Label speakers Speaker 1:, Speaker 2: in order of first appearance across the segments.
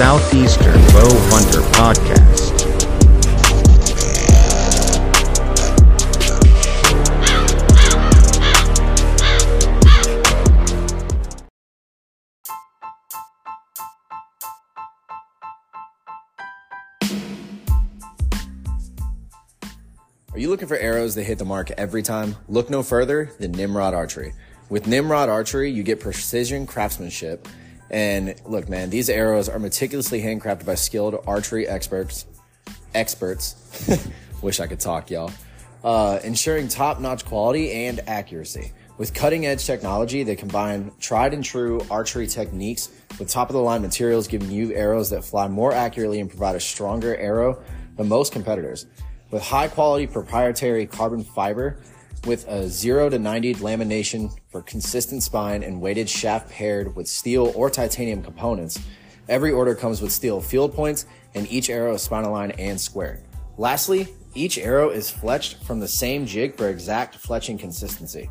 Speaker 1: Southeastern Bow Hunter Podcast.
Speaker 2: Are you looking for arrows that hit the mark every time? Look no further than Nimrod Archery. With Nimrod Archery, you get precision craftsmanship. And look, man, these arrows are meticulously handcrafted by skilled archery experts. Experts. Wish I could talk, y'all. Uh, ensuring top notch quality and accuracy. With cutting edge technology, they combine tried and true archery techniques with top of the line materials, giving you arrows that fly more accurately and provide a stronger arrow than most competitors. With high quality proprietary carbon fiber, with a 0 to 90 lamination for consistent spine and weighted shaft paired with steel or titanium components. Every order comes with steel field points and each arrow is spine aligned and squared. Lastly, each arrow is fletched from the same jig for exact fletching consistency.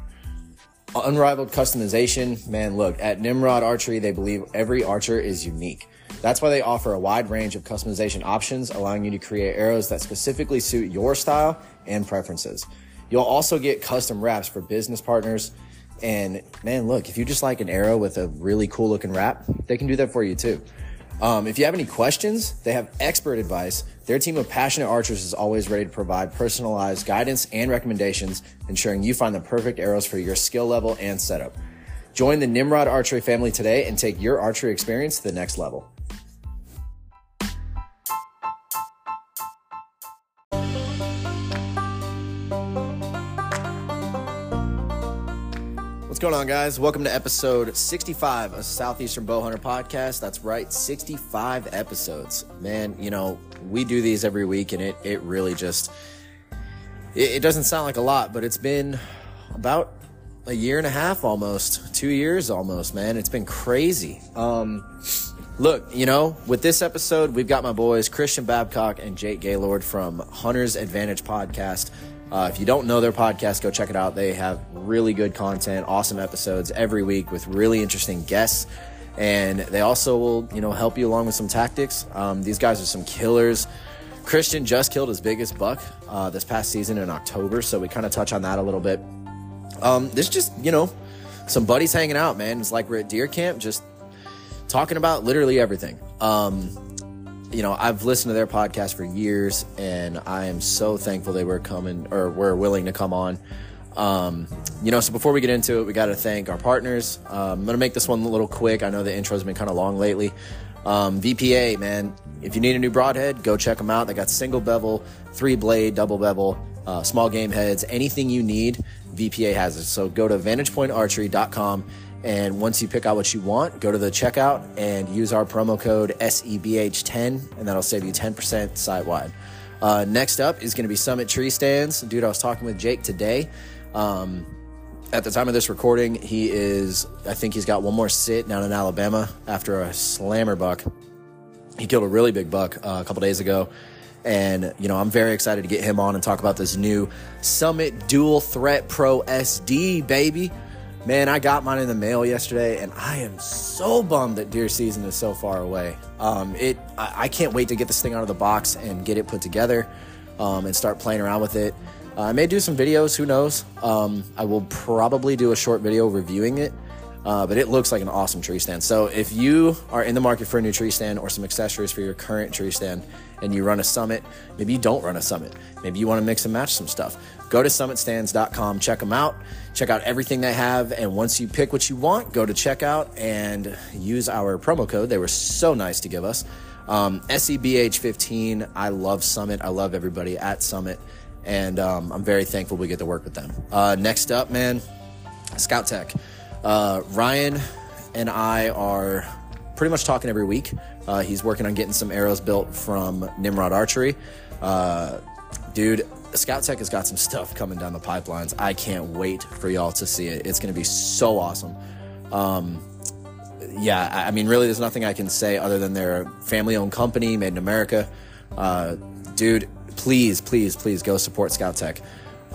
Speaker 2: Unrivaled customization, man, look, at Nimrod Archery, they believe every archer is unique. That's why they offer a wide range of customization options, allowing you to create arrows that specifically suit your style and preferences. You'll also get custom wraps for business partners. And man, look, if you just like an arrow with a really cool looking wrap, they can do that for you too. Um, if you have any questions, they have expert advice. Their team of passionate archers is always ready to provide personalized guidance and recommendations, ensuring you find the perfect arrows for your skill level and setup. Join the Nimrod Archery family today and take your archery experience to the next level. What's going on, guys? Welcome to episode 65 of Southeastern Bowhunter Podcast. That's right, 65 episodes. Man, you know, we do these every week, and it, it really just, it, it doesn't sound like a lot, but it's been about a year and a half almost, two years almost, man. It's been crazy. Um, look, you know, with this episode, we've got my boys, Christian Babcock and Jake Gaylord from Hunter's Advantage Podcast. Uh, if you don't know their podcast, go check it out. They have really good content, awesome episodes every week with really interesting guests. And they also will, you know, help you along with some tactics. Um, these guys are some killers. Christian just killed his biggest buck uh, this past season in October, so we kind of touch on that a little bit. Um, this just, you know, some buddies hanging out, man. It's like we're at deer camp, just talking about literally everything. Um, you know, I've listened to their podcast for years, and I am so thankful they were coming or were willing to come on. Um, you know, so before we get into it, we got to thank our partners. Um, I'm going to make this one a little quick. I know the intro's been kind of long lately. Um, VPA, man, if you need a new broadhead, go check them out. They got single bevel, three blade, double bevel, uh, small game heads, anything you need, VPA has it. So go to vantagepointarchery.com and once you pick out what you want, go to the checkout and use our promo code SEBH10, and that'll save you 10% site wide. Uh, next up is going to be Summit Tree Stands. Dude, I was talking with Jake today. Um, at the time of this recording, he is, I think he's got one more sit down in Alabama after a slammer buck. He killed a really big buck uh, a couple days ago. And, you know, I'm very excited to get him on and talk about this new Summit Dual Threat Pro SD, baby. Man, I got mine in the mail yesterday, and I am so bummed that deer season is so far away. Um, it, I, I, can't wait to get this thing out of the box and get it put together, um, and start playing around with it. Uh, I may do some videos, who knows? Um, I will probably do a short video reviewing it, uh, but it looks like an awesome tree stand. So if you are in the market for a new tree stand or some accessories for your current tree stand, and you run a summit, maybe you don't run a summit, maybe you want to mix and match some stuff go to summitstands.com, check them out, check out everything they have. And once you pick what you want, go to checkout and use our promo code. They were so nice to give us. Um, SEBH15. I love Summit. I love everybody at Summit. And um, I'm very thankful we get to work with them. Uh, next up, man, Scout Tech. Uh, Ryan and I are pretty much talking every week. Uh, he's working on getting some arrows built from Nimrod Archery. Uh, dude, Scout Tech has got some stuff coming down the pipelines. I can't wait for y'all to see it. It's going to be so awesome. Um, yeah, I mean, really, there's nothing I can say other than they're a family owned company made in America. Uh, dude, please, please, please go support Scout Tech.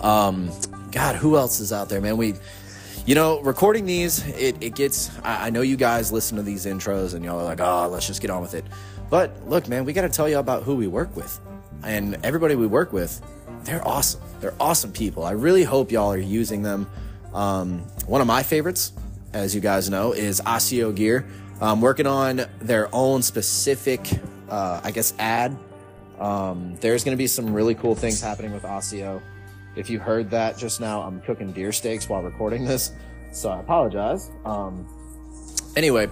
Speaker 2: Um, God, who else is out there, man? We, you know, recording these, it, it gets, I, I know you guys listen to these intros and y'all are like, oh, let's just get on with it. But look, man, we got to tell you about who we work with. And everybody we work with, they're awesome. They're awesome people. I really hope y'all are using them. Um, one of my favorites, as you guys know, is Asio Gear. I'm working on their own specific, uh, I guess, ad. Um, there's going to be some really cool things happening with Asio. If you heard that just now, I'm cooking deer steaks while recording this, so I apologize. Um, anyway,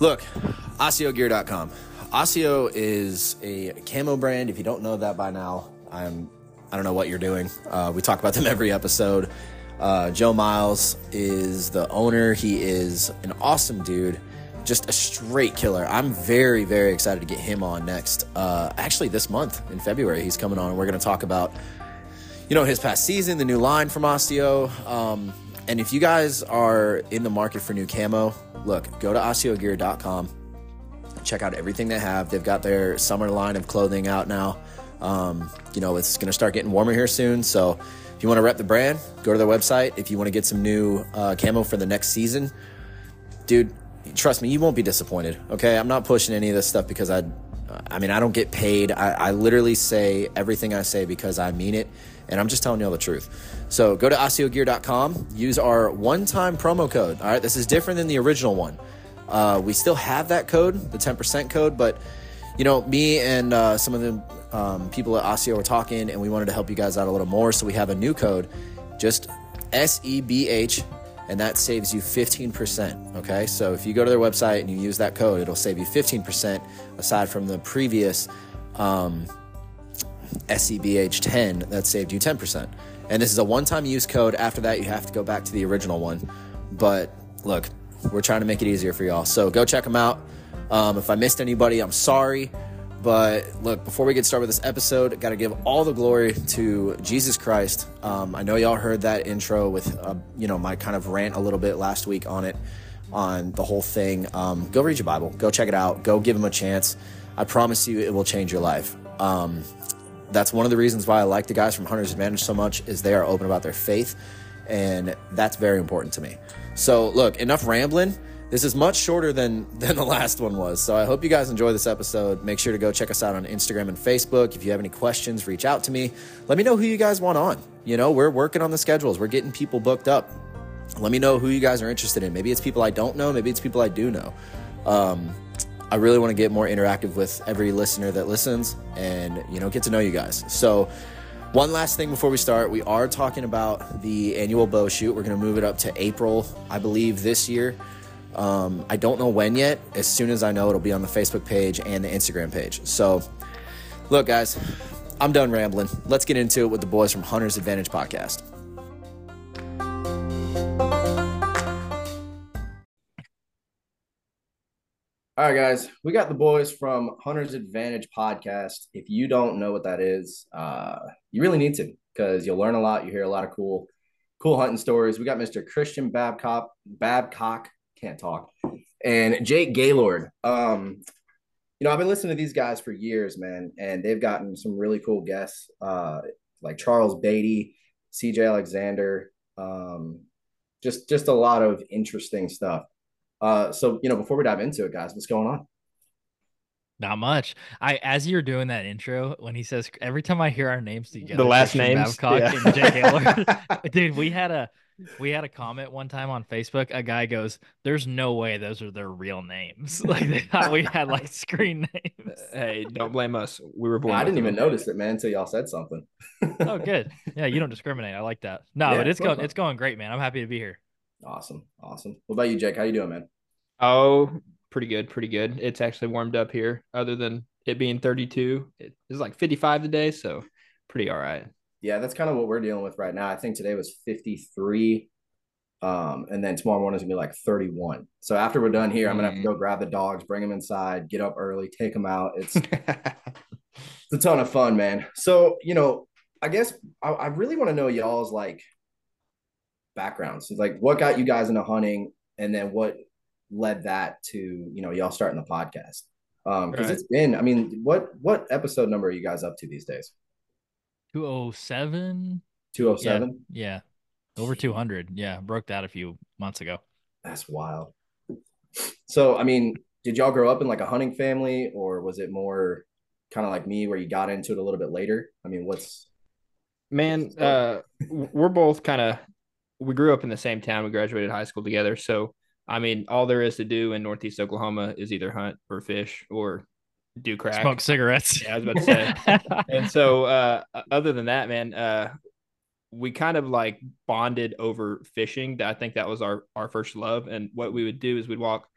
Speaker 2: look, AsioGear.com. Asio is a camo brand. If you don't know that by now, I'm I don't know what you're doing. Uh, we talk about them every episode. Uh, Joe Miles is the owner. He is an awesome dude, just a straight killer. I'm very, very excited to get him on next. Uh, actually, this month in February, he's coming on, we're going to talk about, you know, his past season, the new line from Asio. Um, and if you guys are in the market for new camo, look, go to AsioGear.com. Check out everything they have. They've got their summer line of clothing out now. Um, you know, it's going to start getting warmer here soon. So if you want to rep the brand, go to their website. If you want to get some new uh, camo for the next season, dude, trust me, you won't be disappointed. Okay. I'm not pushing any of this stuff because I, I mean, I don't get paid. I, I literally say everything I say because I mean it. And I'm just telling you all the truth. So go to AsioGear.com, use our one time promo code. All right. This is different than the original one. Uh, we still have that code, the 10% code, but you know, me and uh, some of the um, people at Asio were talking, and we wanted to help you guys out a little more. So we have a new code, just SEBH, and that saves you 15%. Okay, so if you go to their website and you use that code, it'll save you 15% aside from the previous um, SEBH 10 that saved you 10%. And this is a one time use code. After that, you have to go back to the original one. But look, we're trying to make it easier for y'all. So go check them out. Um, if I missed anybody, I'm sorry. But look, before we get started with this episode, got to give all the glory to Jesus Christ. Um, I know y'all heard that intro with, uh, you know, my kind of rant a little bit last week on it, on the whole thing. Um, go read your Bible. Go check it out. Go give him a chance. I promise you, it will change your life. Um, that's one of the reasons why I like the guys from Hunter's Advantage so much is they are open about their faith, and that's very important to me. So, look, enough rambling. This is much shorter than than the last one was. So I hope you guys enjoy this episode. Make sure to go check us out on Instagram and Facebook. If you have any questions, reach out to me. Let me know who you guys want on. You know, we're working on the schedules. We're getting people booked up. Let me know who you guys are interested in. Maybe it's people I don't know. Maybe it's people I do know. Um, I really want to get more interactive with every listener that listens, and you know, get to know you guys. So. One last thing before we start, we are talking about the annual bow shoot. We're going to move it up to April, I believe, this year. Um, I don't know when yet. As soon as I know, it'll be on the Facebook page and the Instagram page. So, look, guys, I'm done rambling. Let's get into it with the boys from Hunter's Advantage podcast. All right, guys, we got the boys from Hunter's Advantage podcast. If you don't know what that is, uh, you really need to because you'll learn a lot. You hear a lot of cool, cool hunting stories. We got Mr. Christian Babcock, Babcock can't talk. And Jake Gaylord. Um, you know, I've been listening to these guys for years, man, and they've gotten some really cool guests, uh, like Charles Beatty, CJ Alexander, um, just just a lot of interesting stuff. Uh, so you know, before we dive into it, guys, what's going on?
Speaker 3: Not much. I as you're doing that intro, when he says every time I hear our names together,
Speaker 4: the last names,
Speaker 3: Babcock yeah. and Jake Gaylord, dude, we had a we had a comment one time on Facebook. A guy goes, "There's no way those are their real names." Like they thought we had like screen names.
Speaker 4: Uh, hey, don't blame us. We were born.
Speaker 2: I didn't even notice it, man, until y'all said something.
Speaker 3: oh, good. Yeah, you don't discriminate. I like that. No, yeah, but it's going. It's going great, man. I'm happy to be here.
Speaker 2: Awesome, awesome. What about you, Jake? How you doing, man?
Speaker 4: Oh, pretty good, pretty good. It's actually warmed up here. Other than it being 32, it's like 55 today, so pretty all right
Speaker 2: yeah, that's kind of what we're dealing with right now. I think today was 53. Um, and then tomorrow morning is gonna be like 31. So after we're done here, I'm gonna have to go grab the dogs, bring them inside, get up early, take them out. It's it's a ton of fun, man. So you know, I guess I, I really want to know y'all's like backgrounds. like what got you guys into hunting, and then what led that to you know y'all starting the podcast. Um, because right. it's been, I mean, what what episode number are you guys up to these days?
Speaker 3: 207.
Speaker 2: 207?
Speaker 3: Yeah. Over 200. Yeah, broke that a few months ago.
Speaker 2: That's wild. So, I mean, did y'all grow up in like a hunting family or was it more kind of like me where you got into it a little bit later? I mean, what's
Speaker 4: Man, uh, we're both kind of we grew up in the same town. We graduated high school together, so I mean, all there is to do in Northeast Oklahoma is either hunt or fish or do crack,
Speaker 3: smoke cigarettes.
Speaker 4: Yeah, I was about to say. and so, uh, other than that, man, uh, we kind of like bonded over fishing. I think that was our our first love. And what we would do is we'd walk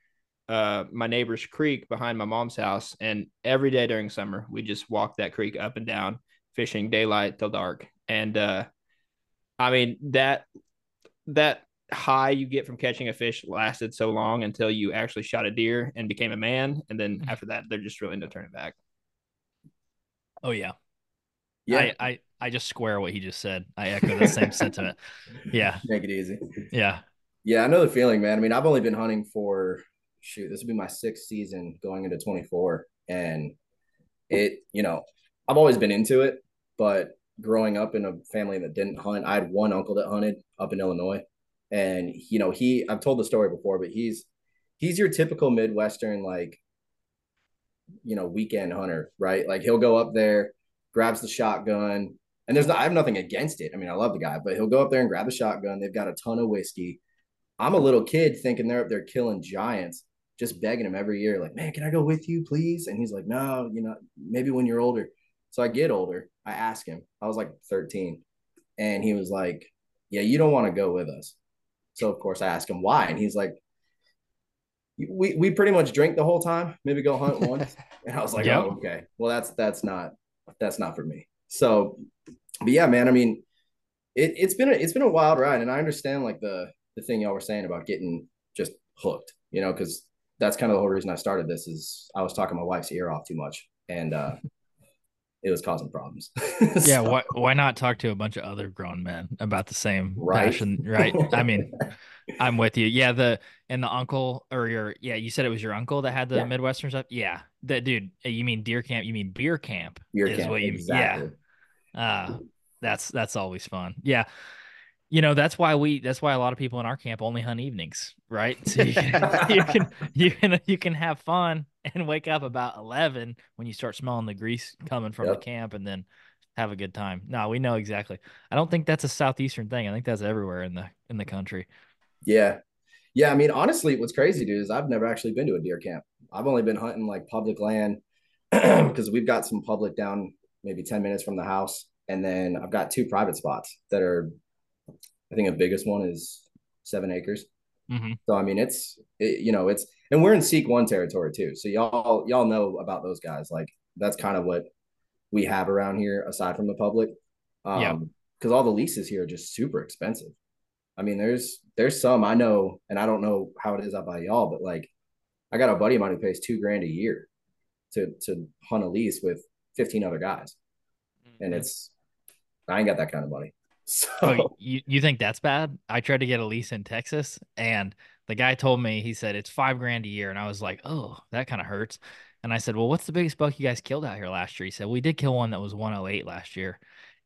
Speaker 4: uh, my neighbor's creek behind my mom's house, and every day during summer we just walk that creek up and down, fishing daylight till dark. And uh, I mean that that high you get from catching a fish lasted so long until you actually shot a deer and became a man, and then
Speaker 3: Mm-hmm.
Speaker 4: after that, they're just really no turning back.
Speaker 3: Oh yeah.
Speaker 2: yeah,
Speaker 3: I, I I just square what he just said. I echo the same sentiment. Yeah.
Speaker 2: make it easy.
Speaker 3: Yeah.
Speaker 2: Yeah, I know the feeling, man. I mean, I've only been hunting for shoot, this will be my sixth season going into 24. And it, you know, I've always been into it, but growing up in a family that didn't hunt, I had one uncle that hunted up in Illinois. And you know, he I've told the story before, but he's he's your typical Midwestern, like, you know, weekend hunter, right? Like he'll go up there, grabs the shotgun, and there's I have nothing against it. I mean, I love the guy, but he'll go up there and grab the shotgun. They've got a ton of whiskey. I'm a little kid thinking they're up there killing giants, just begging him every year, like, man, can I go with you, please? And he's like, no, you know, maybe when you're older. So I get older. I ask him. I was like 13. And he was like, yeah, you don't want to go with us. So of course I ask him why. And he's like, we, we pretty much drink the whole time, maybe go hunt once. And I was like,
Speaker 3: Yep.
Speaker 2: oh, okay. Well, that's that's not that's not for me. So but yeah, man, I mean, it, it's been a it's been a wild ride, and I understand like the the thing y'all were saying about getting just hooked, you know, because that's kind of the whole reason I started this is I was talking my wife's ear off too much, and uh it was causing problems.
Speaker 3: Yeah. Why why not talk to a bunch of other grown men about the same
Speaker 2: Right.
Speaker 3: passion? Right. I mean, I'm with you. Yeah, the and the uncle or your yeah, you said it was your uncle that had the
Speaker 2: Yeah.
Speaker 3: Midwestern stuff. Yeah, that dude. uh, You mean deer camp? You mean beer camp?
Speaker 2: Beer
Speaker 3: is
Speaker 2: camp,
Speaker 3: what you
Speaker 2: exactly.
Speaker 3: yeah. Uh that's that's always fun. Yeah. You know, that's why we that's why a lot of people in our camp only hunt evenings, right? So you can you can you can you can have fun and wake up about eleven when you start smelling the grease coming from the camp and then have a good time. No, we know exactly. I don't think that's a southeastern thing. I think that's everywhere in the in the country.
Speaker 2: Yeah. Yeah. I mean, honestly, what's crazy, dude, is I've never actually been to a deer camp. I've only been hunting like public land because we've got some public down maybe 10 minutes from the house. And then I've got two private spots that are, I think the biggest one is seven acres.
Speaker 3: hmm
Speaker 2: So, I mean, it's, it, you know, it's, and we're in Seek One territory too. So, y'all, y'all know about those guys. Like, that's kind of what we have around here aside from the public. Um,
Speaker 3: Yeah.
Speaker 2: Because all the leases here are just super expensive. I mean, there's there's some I know, and I don't know how it is out by y'all, but like, I got a buddy of mine who pays two grand a year to to hunt a lease with fifteen other guys, and it's I ain't got that kind of money. So
Speaker 3: Oh, you, you think that's bad? I tried to get a lease in Texas and the guy told me, he said it's five grand a year. And I was like, oh, that kind of hurts. And I said, well, what's the biggest buck you guys killed out here last year? He said, we did kill one that was 108 last year.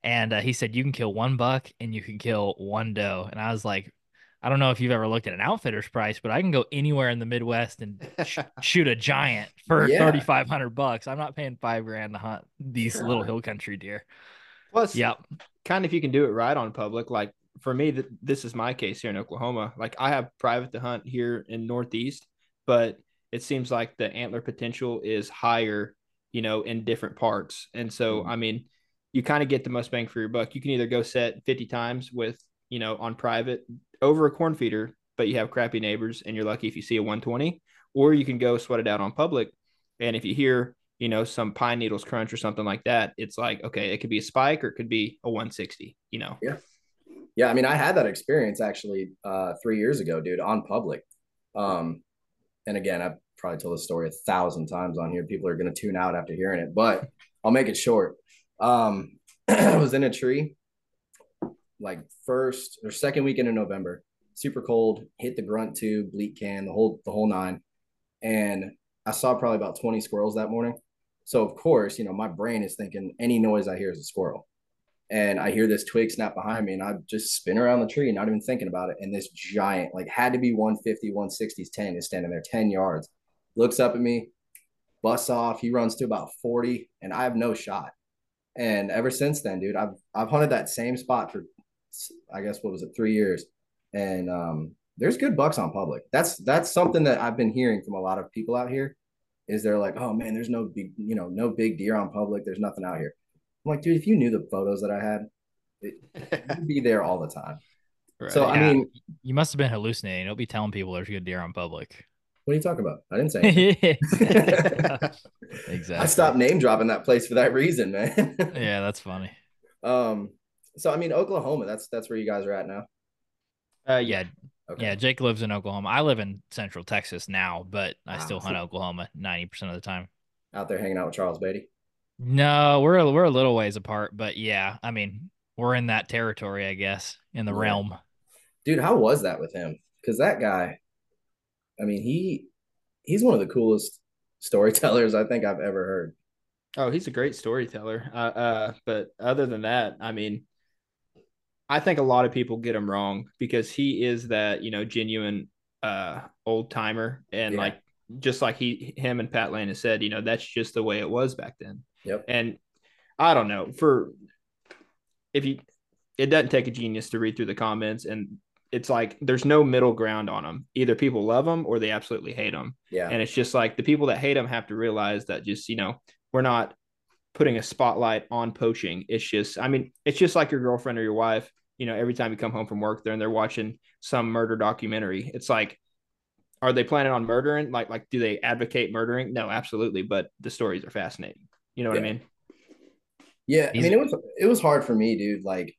Speaker 3: And uh, he said, you can kill one buck and you can kill one doe. And I was like, I don't know if you've ever looked at an outfitter's price, but I can go anywhere in the Midwest and sh- shoot a giant for
Speaker 2: Yeah.
Speaker 3: 3,500 bucks. I'm not paying five grand to hunt these
Speaker 2: Sure.
Speaker 3: little hill country deer.
Speaker 4: Plus,
Speaker 3: Yep.
Speaker 4: kind of if you can do it right on public, like for me, th- this is my case here in Oklahoma. Like I have private to hunt here in Northeast, but it seems like the antler potential is higher, you know, in different parts. And so,
Speaker 2: Mhm.
Speaker 4: I mean, you kind of get the most bang for your buck. You can either go set 50 times with, you know, on private over a corn feeder, but you have crappy neighbors and you're lucky if you see a 120, or you can go sweat it out on public. And if you hear, you know, some pine needles crunch or something like that, it's like, okay, it could be a spike or it could be a 160, you know.
Speaker 2: Yeah, Yeah. I mean, I had that experience actually uh, three years ago, dude, on public. Um, and again, I've probably told this story a thousand times on here. People are going to tune out after hearing it, but I'll make it short. Um, I was in a tree, like first or second weekend in November, super cold, hit the grunt tube, bleat can, the whole the whole nine, and I saw probably about twenty squirrels that morning. So of course, you know, my brain is thinking any noise I hear is a squirrel. and I hear this twig snap behind me, and I just spin around the tree, not even thinking about it. And this giant, like had to be 150, 160s 10 is standing there 10 yards, looks up at me, busts off. He runs to about 40, and I have no shot. And ever since then, dude, I've I've hunted that same spot for I guess what was it, three years. And um, there's good bucks on public. That's that's something that I've been hearing from a lot of people out here. Is they're like, oh man, there's no big, you know, no big deer on public. There's nothing out here. I'm like, dude, if you knew the photos that I had, it, you'd be there all the time.
Speaker 4: Right.
Speaker 2: So I mean,
Speaker 3: You must have been hallucinating. Don't be telling people there's good deer on public.
Speaker 2: what are you talking about? I didn't say.
Speaker 3: exactly.
Speaker 2: I stopped name dropping that place for that reason, man.
Speaker 3: Yeah, that's funny.
Speaker 2: um. So I mean, Oklahoma. That's that's where you guys are at now.
Speaker 4: uh, yeah.
Speaker 3: Yeah,
Speaker 2: Okay.
Speaker 3: yeah. Jake lives in Oklahoma. I live in Central Texas now, but I
Speaker 2: Wow.
Speaker 3: still hunt Oklahoma ninety percent of the time.
Speaker 2: Out there hanging out with Charles Beatty.
Speaker 3: No, we're a- we're a little ways apart, but yeah, I mean, we're in that territory, I guess, in the
Speaker 2: Yeah.
Speaker 3: realm.
Speaker 2: dude how was that with him because that guy i mean he he's one of the coolest storytellers i think i've ever heard
Speaker 4: Oh, he's a great storyteller. Uh, uh, but other than that, I mean, I think a lot of people get him wrong because he is that you know genuine uh old timer and
Speaker 2: Yeah.
Speaker 4: like just like he him and Pat Lane has said, you know, that's just the way it was back then.
Speaker 2: Yep.
Speaker 4: And I don't know for if you, it doesn't take a genius to read through the comments and. It's like there's no middle ground on them. Either people love them or they absolutely hate them.
Speaker 2: yeah
Speaker 4: And it's just like the people that hate them have to realize that just, you know, we're not putting a spotlight on poaching. It's just, I mean, it's just like your girlfriend or your wife, you know, every time you come home from work there and they're watching some murder documentary. It's like, are they planning on murdering? Like, like, do they advocate murdering? No, absolutely. But the stories are fascinating. You know what I mean?
Speaker 2: yeah i mean it was it was hard for me dude like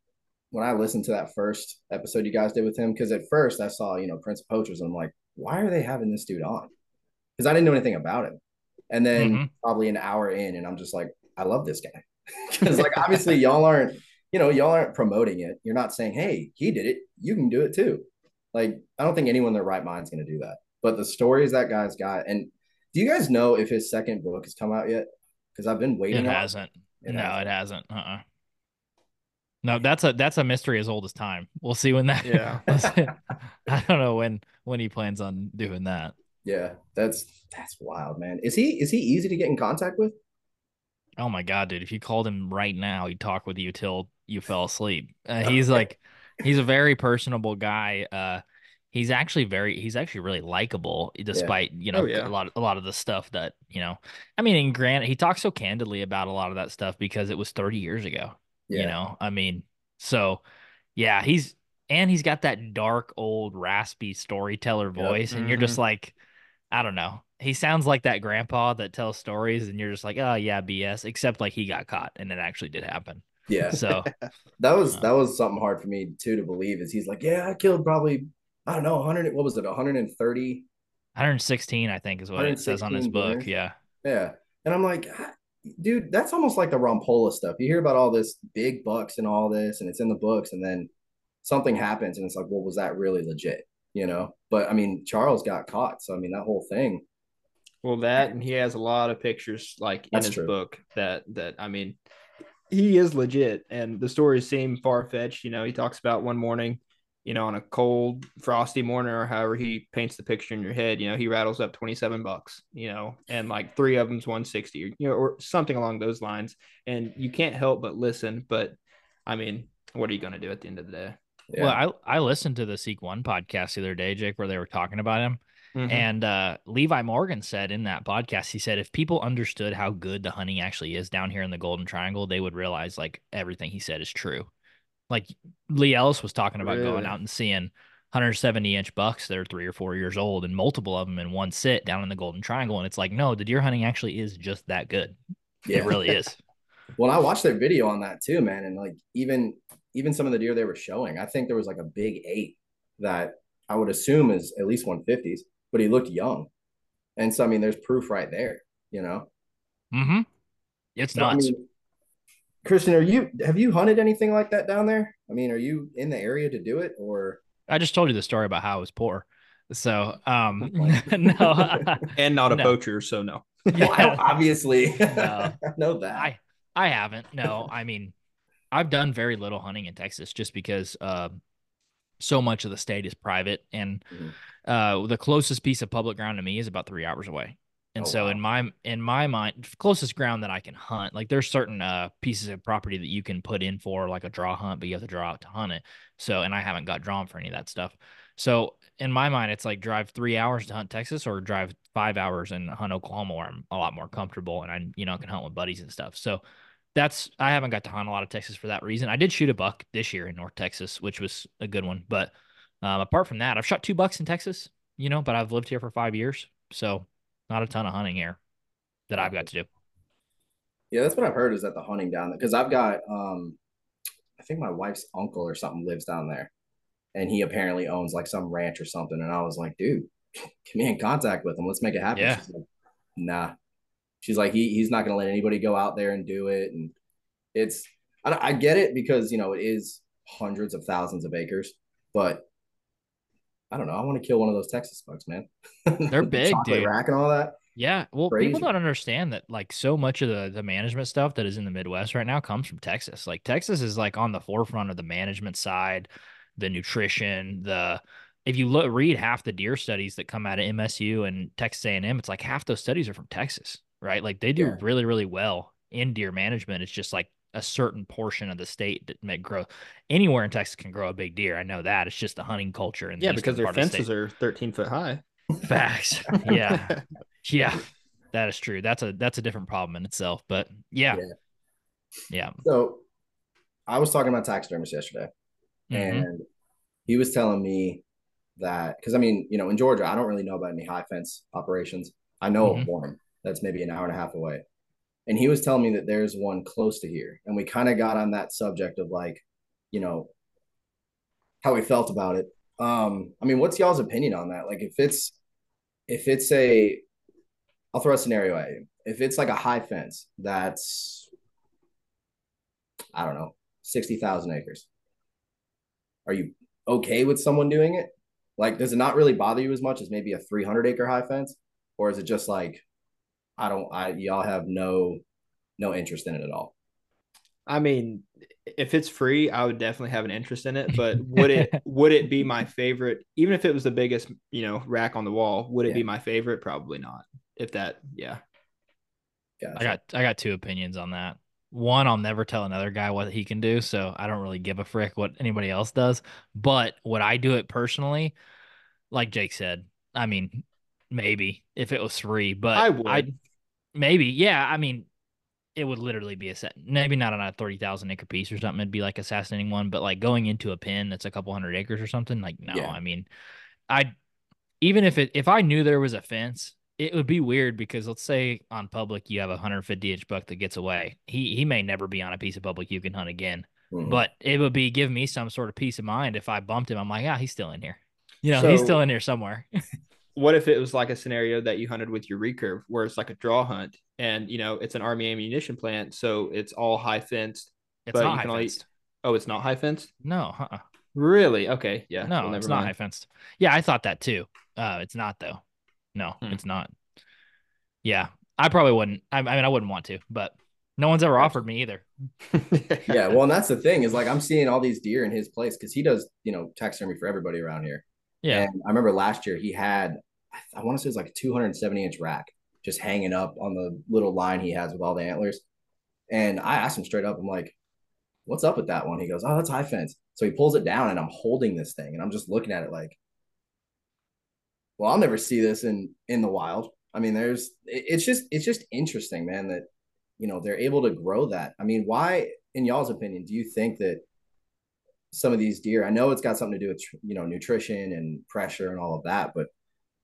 Speaker 2: when i listened to that first episode you guys did with him because at first i saw you know prince of poachers and i'm like why are they having this dude on because i didn't know anything about him and then
Speaker 3: Mhm.
Speaker 2: probably an hour in and i'm just like i love this guy because like obviously y'all aren't you know y'all aren't promoting it you're not saying hey he did it you can do it too like i don't think anyone in their right mind is going to do that but the stories that guy's got and do you guys know if his second book has come out yet because i've been waiting
Speaker 3: It
Speaker 2: on
Speaker 3: hasn't.
Speaker 2: It
Speaker 3: no,
Speaker 2: hasn't.
Speaker 3: it hasn't. Uh. uh No, that's a that's a mystery as old as time. We'll see when that.
Speaker 4: Yeah.
Speaker 3: I don't know when when he plans on doing that.
Speaker 2: yeah that's that's wild man is he is he easy to get in contact with
Speaker 3: Oh my god, dude! If you called him right now, he'd talk with you till you fell asleep. Uh, he's like, he's a very personable guy. Uh, he's actually very, he's actually really likable, despite you know
Speaker 4: Oh, yeah.
Speaker 3: a lot, a lot of the stuff that you know. I mean, and granted, he talks so candidly about a lot of that stuff because it was thirty years ago.
Speaker 2: yeah
Speaker 3: You know, I mean, so yeah, he's and he's got that dark, old, raspy storyteller
Speaker 2: Yep.
Speaker 3: voice, and you're just like, I don't know. He sounds like that grandpa that tells stories, and you're just like, oh yeah, BS. Except like he got caught, and it actually did happen.
Speaker 2: yeah
Speaker 3: So
Speaker 2: that was
Speaker 3: Uh.
Speaker 2: that was something hard for me too to believe is he's like yeah i killed probably i don't know 100 what was it 130
Speaker 3: 116, I think, is what it says on his book. Yeah,
Speaker 2: Yeah. And I'm like, "Ah, dude, that's almost like the Rompola stuff. You hear about all this big bucks and all this, and it's in the books, and then something happens, and it's like, well, was that really legit? You know? But I mean, Charles got caught. So I mean, that whole thing.
Speaker 4: Well, that and he has a lot of pictures like in
Speaker 2: That's
Speaker 4: his
Speaker 2: true.
Speaker 4: book that that I mean, he is legit, and the stories seem far fetched. You know, he talks about one morning, you know, on a cold, frosty morning, or however he paints the picture in your head. You know, he rattles up twenty seven bucks. You know, and like three of them's one sixty, or you know, or something along those lines. And you can't help but listen. But I mean, what are you going to do at the end of the day?
Speaker 2: Yeah.
Speaker 3: Well, I I listened to the Seek One podcast the other day, Jake, where they were talking about him.
Speaker 4: Mhm.
Speaker 3: And uh, Levi Morgan said in that podcast, he said if people understood how good the hunting actually is down here in the Golden Triangle, they would realize like everything he said is true. Like Lee Ellis was talking about going out and seeing 170 inch bucks that are three or four years old and multiple of them in one sit down in the Golden Triangle. And it's like, no, the deer hunting actually is just that good.
Speaker 2: yeah.
Speaker 3: It really is.
Speaker 2: Well, I watched their video on that too, man. And like even even some of the deer they were showing, I think there was like a big eight that I would assume is at least 150s, but he looked young. And so I mean, there's proof right there, you know.
Speaker 3: Mm-hmm. It's
Speaker 2: So, I mean, Christian, are you have you hunted anything like that down there? I mean, are you in the area to do it or
Speaker 3: I just told you the story about how I was poor. So, um, no,
Speaker 4: and not a
Speaker 3: No.
Speaker 4: poacher, so no.
Speaker 2: well, I obviously
Speaker 3: No.
Speaker 2: I know that.
Speaker 3: I I haven't. No, I mean, I've done very little hunting in Texas just because uh, so much of the state is private, and
Speaker 2: Mhm.
Speaker 3: uh, the closest piece of public ground to me is about three hours away. And
Speaker 2: Oh,
Speaker 3: so
Speaker 2: wow.
Speaker 3: in my in my mind, closest ground that I can hunt, like there's certain uh pieces of property that you can put in for like a draw hunt, but you have to draw out to hunt it. So and I haven't got drawn for any of that stuff. So in my mind, it's like drive three hours to hunt Texas or drive five hours and hunt Oklahoma where I'm a lot more comfortable and I you know can hunt with buddies and stuff. So that's I haven't got to hunt a lot of Texas for that reason. I did shoot a buck this year in North Texas, which was a good one. But um, apart from that, I've shot two bucks in Texas, you know, but I've lived here for five years, so not a ton of hunting here that I've got to do.
Speaker 2: Yeah, that's what I've heard is that the hunting down there because I've got um I think my wife's uncle or something lives down there. And he apparently owns like some ranch or something. And I was like, dude, get me in contact with him. Let's make it happen.
Speaker 3: Yeah.
Speaker 2: She's like, nah. She's like, he he's not gonna let anybody go out there and do it. And it's I, I get it because you know it is hundreds of thousands of acres, but I don't know. I want to kill one of those Texas bucks, man.
Speaker 3: They're big,
Speaker 2: chocolate
Speaker 3: dude.
Speaker 2: rack and all that.
Speaker 3: Yeah, well,
Speaker 2: Crazy.
Speaker 3: people don't understand that like so much of the the management stuff that is in the Midwest right now comes from Texas. Like Texas is like on the forefront of the management side, the nutrition, the if you look read half the deer studies that come out of MSU and Texas A&M, it's like half those studies are from Texas, right? Like they do
Speaker 2: Yeah.
Speaker 3: really really well in deer management. It's just like a certain portion of the state that may grow anywhere in Texas can grow a big deer. I know that. It's just the hunting culture and
Speaker 4: Yeah, because their fences
Speaker 3: are
Speaker 4: are 13 foot high.
Speaker 3: facts. Yeah. Yeah, that is true. That's a that's a different problem in itself. But yeah,
Speaker 2: Yeah.
Speaker 3: yeah,
Speaker 2: So I was talking about taxidermist yesterday.
Speaker 3: Mhm.
Speaker 2: and he was telling me that because I mean, you know, in Georgia, I don't really know about any high fence operations. I know
Speaker 3: Mhm.
Speaker 2: of one that's maybe an hour and a half away, and he was telling me that there's one close to here, and we kind of got on that subject of like, you know, how we felt about it. Um, I mean, what's y'all's opinion on that? Like, if it's if it's a, I'll throw a scenario at you. If it's like a high fence that's, I don't know, sixty thousand acres are you okay with someone doing it? Like, does it not really bother you as much as maybe a 300 acre high fence? Or is it just like, I don't, I, y'all have no, no interest in it at all?
Speaker 4: I mean, if it's free, I would definitely have an interest in it. But would it would it be my favorite? Even if it was the biggest, you know, rack on the wall, would it
Speaker 2: Yeah.
Speaker 4: be my favorite? Probably not. If that, yeah.
Speaker 2: Gotcha.
Speaker 3: I got I got two opinions on that. One, I'll never tell another guy what he can do, so I don't really give a frick what anybody else does. But would I do it personally? Like Jake said, I mean, maybe if it was free, but
Speaker 4: I would.
Speaker 3: Maybe, yeah. I mean, it would literally be a set. Maybe not on a thirty thousand acre piece or something. It'd be like assassinating one, but like going into a pin that's a couple hundred acres or something. Like, no,
Speaker 2: Yeah.
Speaker 3: I mean, I even if it if I knew there was a fence, it would be weird because let's say on public you have a 150 inch buck that gets away. He he may never be on a piece of public you can hunt again.
Speaker 2: Mhm.
Speaker 3: But it would be give me some sort of peace of mind if I bumped him. I'm like, ah, he's still in here. You know, he's still in here somewhere.
Speaker 4: What if it was like a scenario that you hunted with your recurve, where it's like a draw hunt, and you know it's an army ammunition plant, so it's all high fenced.
Speaker 3: It's
Speaker 4: But
Speaker 3: not high
Speaker 4: only-
Speaker 3: fenced.
Speaker 4: Oh, it's not high fenced.
Speaker 3: No, uh-uh.
Speaker 4: Really? Okay. Yeah.
Speaker 3: no,
Speaker 4: well,
Speaker 3: it's
Speaker 4: never
Speaker 3: not high fenced. Yeah, I thought that too. Uh, it's not though. No,
Speaker 4: Hmm.
Speaker 3: it's not. Yeah, I probably wouldn't. I, I mean, I wouldn't want to, but no one's ever offered me either.
Speaker 2: yeah. Well, and that's the thing is like, I'm seeing all these deer in his place because he does, you know, taxidermy for everybody around here.
Speaker 3: Yeah,
Speaker 2: And I remember last year he had, I want to say it's like a 270 inch rack just hanging up on the little line he has with all the antlers. And I asked him straight up, I'm like, what's up with that one? He goes, oh, that's high fence. So he pulls it down and I'm holding this thing and I'm just looking at it like, well, I'll never see this in in the wild. I mean, there's it's just it's just interesting, man, that you know they're able to grow that. I mean, why, in y'all's opinion, do you think that some of these deer? I know it's got something to do with you know nutrition and pressure and all of that, but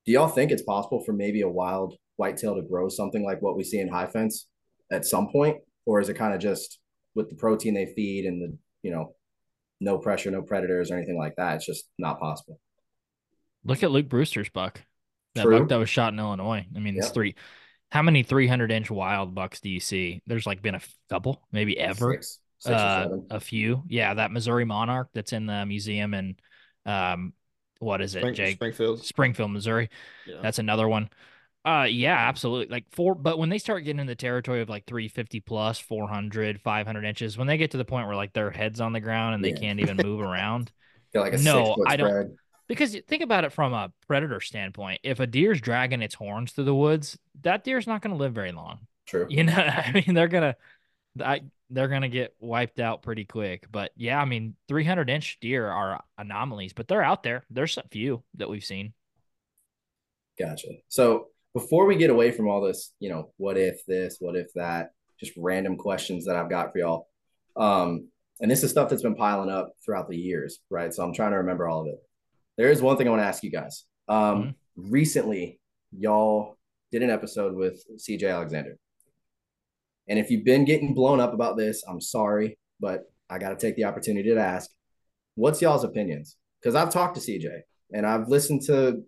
Speaker 2: do y'all think it's possible for maybe a wild whitetail to grow something like what we see in high fence at some point, or is it kind of just with the protein they feed and the you know no pressure, no predators or anything like that? It's just not possible.
Speaker 3: look at Luke Brewster's buck. That
Speaker 2: True.
Speaker 3: buck that was shot in Illinois. I mean, it's three. How many 300 inch wild bucks do you see? There's like been a couple, maybe ever.
Speaker 2: Six,
Speaker 3: uh, a few. Yeah, that Missouri Monarch that's in the museum in um, what is it,
Speaker 4: Spring-
Speaker 3: Jake?
Speaker 4: Springfield.
Speaker 3: Springfield, Missouri.
Speaker 4: Yeah.
Speaker 3: That's another one. Uh yeah, absolutely. Like four but when they start getting in the territory of like 350 plus, 400, 500 inches, when they get to the point where like their heads on the ground and they
Speaker 2: Yeah.
Speaker 3: can't even move around.
Speaker 2: Like a
Speaker 3: No, I don't-
Speaker 2: spread.
Speaker 3: Because think about it from a predator standpoint, if a deer's dragging its horns through the woods, that deer's not going to live very long.
Speaker 2: True.
Speaker 3: You know, I mean, they're gonna, I, they're gonna get wiped out pretty quick. But yeah, I mean, 300 inch deer are anomalies, but they're out there. There's a few that we've seen.
Speaker 2: Gotcha. So before we get away from all this, you know, what if this, what if that, just random questions that I've got for y'all. Um, and this is stuff that's been piling up throughout the years, right? So I'm trying to remember all of it. There is one thing I want to ask you guys. Um, recently, y'all did an episode with CJ Alexander. And if you've been getting blown up about this, I'm sorry, but I got to take the opportunity to ask, what's y'all's opinions? Because I've talked to CJ and I've listened to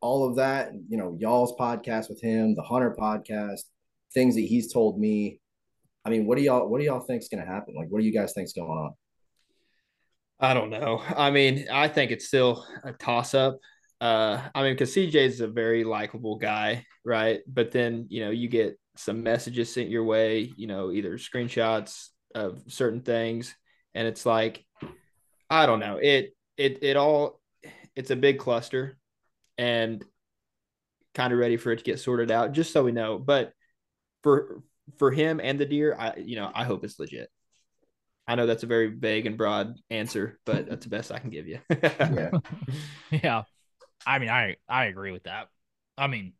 Speaker 2: all of that, you know, y'all's podcast with him, the Hunter podcast, things that he's told me. I mean, what do y'all what do y'all think's gonna happen? Like, what do you guys think's going on?
Speaker 4: I don't know. I mean, I think it's still a toss up. Uh, I mean, because CJ is a very likable guy, right? But then, you know, you get some messages sent your way, you know, either screenshots of certain things, and it's like, I don't know. It it it all it's a big cluster and kind of ready for it to get sorted out, just so we know. But for for him and the deer, I you know, I hope it's legit. I know that's a very vague and broad answer, but that's the best I can give you.
Speaker 2: Yeah.
Speaker 3: yeah, I mean, I I agree with that. I mean,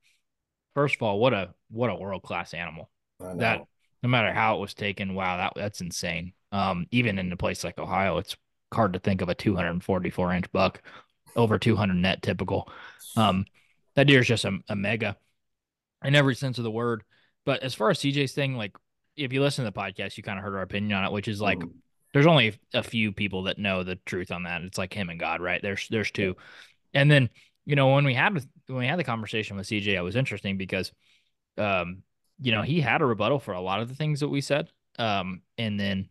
Speaker 3: first of all, what a what a world class animal. That no matter how it was taken, wow, that that's insane. Um, even in a place like Ohio, it's hard to think of a 244 inch buck over 200 net typical. Um, that deer is just a, a mega in every sense of the word. But as far as CJ's thing, like if you listen to the podcast, you kind of heard our opinion on it, which is like
Speaker 2: Mhm.
Speaker 3: there's only a few people that know the truth on that. It's like him and God, right? There's there's two. And then, you know, when we had when we had the conversation with CJ, it was interesting because um, you know, he had a rebuttal for a lot of the things that we said. Um, and then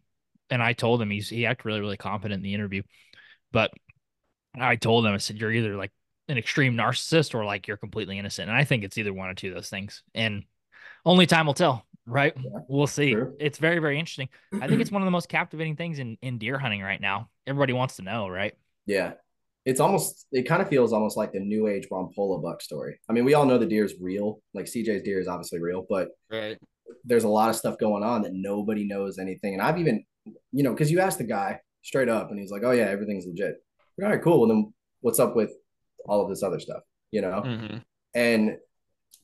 Speaker 3: and I told him he's he acted really, really confident in the interview. But I told him, I said, You're either like an extreme narcissist or like you're completely innocent. And I think it's either one or two of those things. And only time will tell, right?
Speaker 2: Yeah,
Speaker 3: we'll see.
Speaker 2: true.
Speaker 3: It's very, very interesting. I think it's one of the most captivating things in, in deer hunting right now. Everybody wants to know, right?
Speaker 2: Yeah. It's almost it kind of feels almost like the new age Rompola buck story. I mean, we all know the deer is real. Like CJ's deer is obviously real, but
Speaker 4: right.
Speaker 2: there's a lot of stuff going on that nobody knows anything. And I've even, you know, because you asked the guy straight up and he's like, Oh yeah, everything's legit. All right, cool. Well then what's up with all of this other stuff? You know?
Speaker 4: Mm-hmm.
Speaker 2: And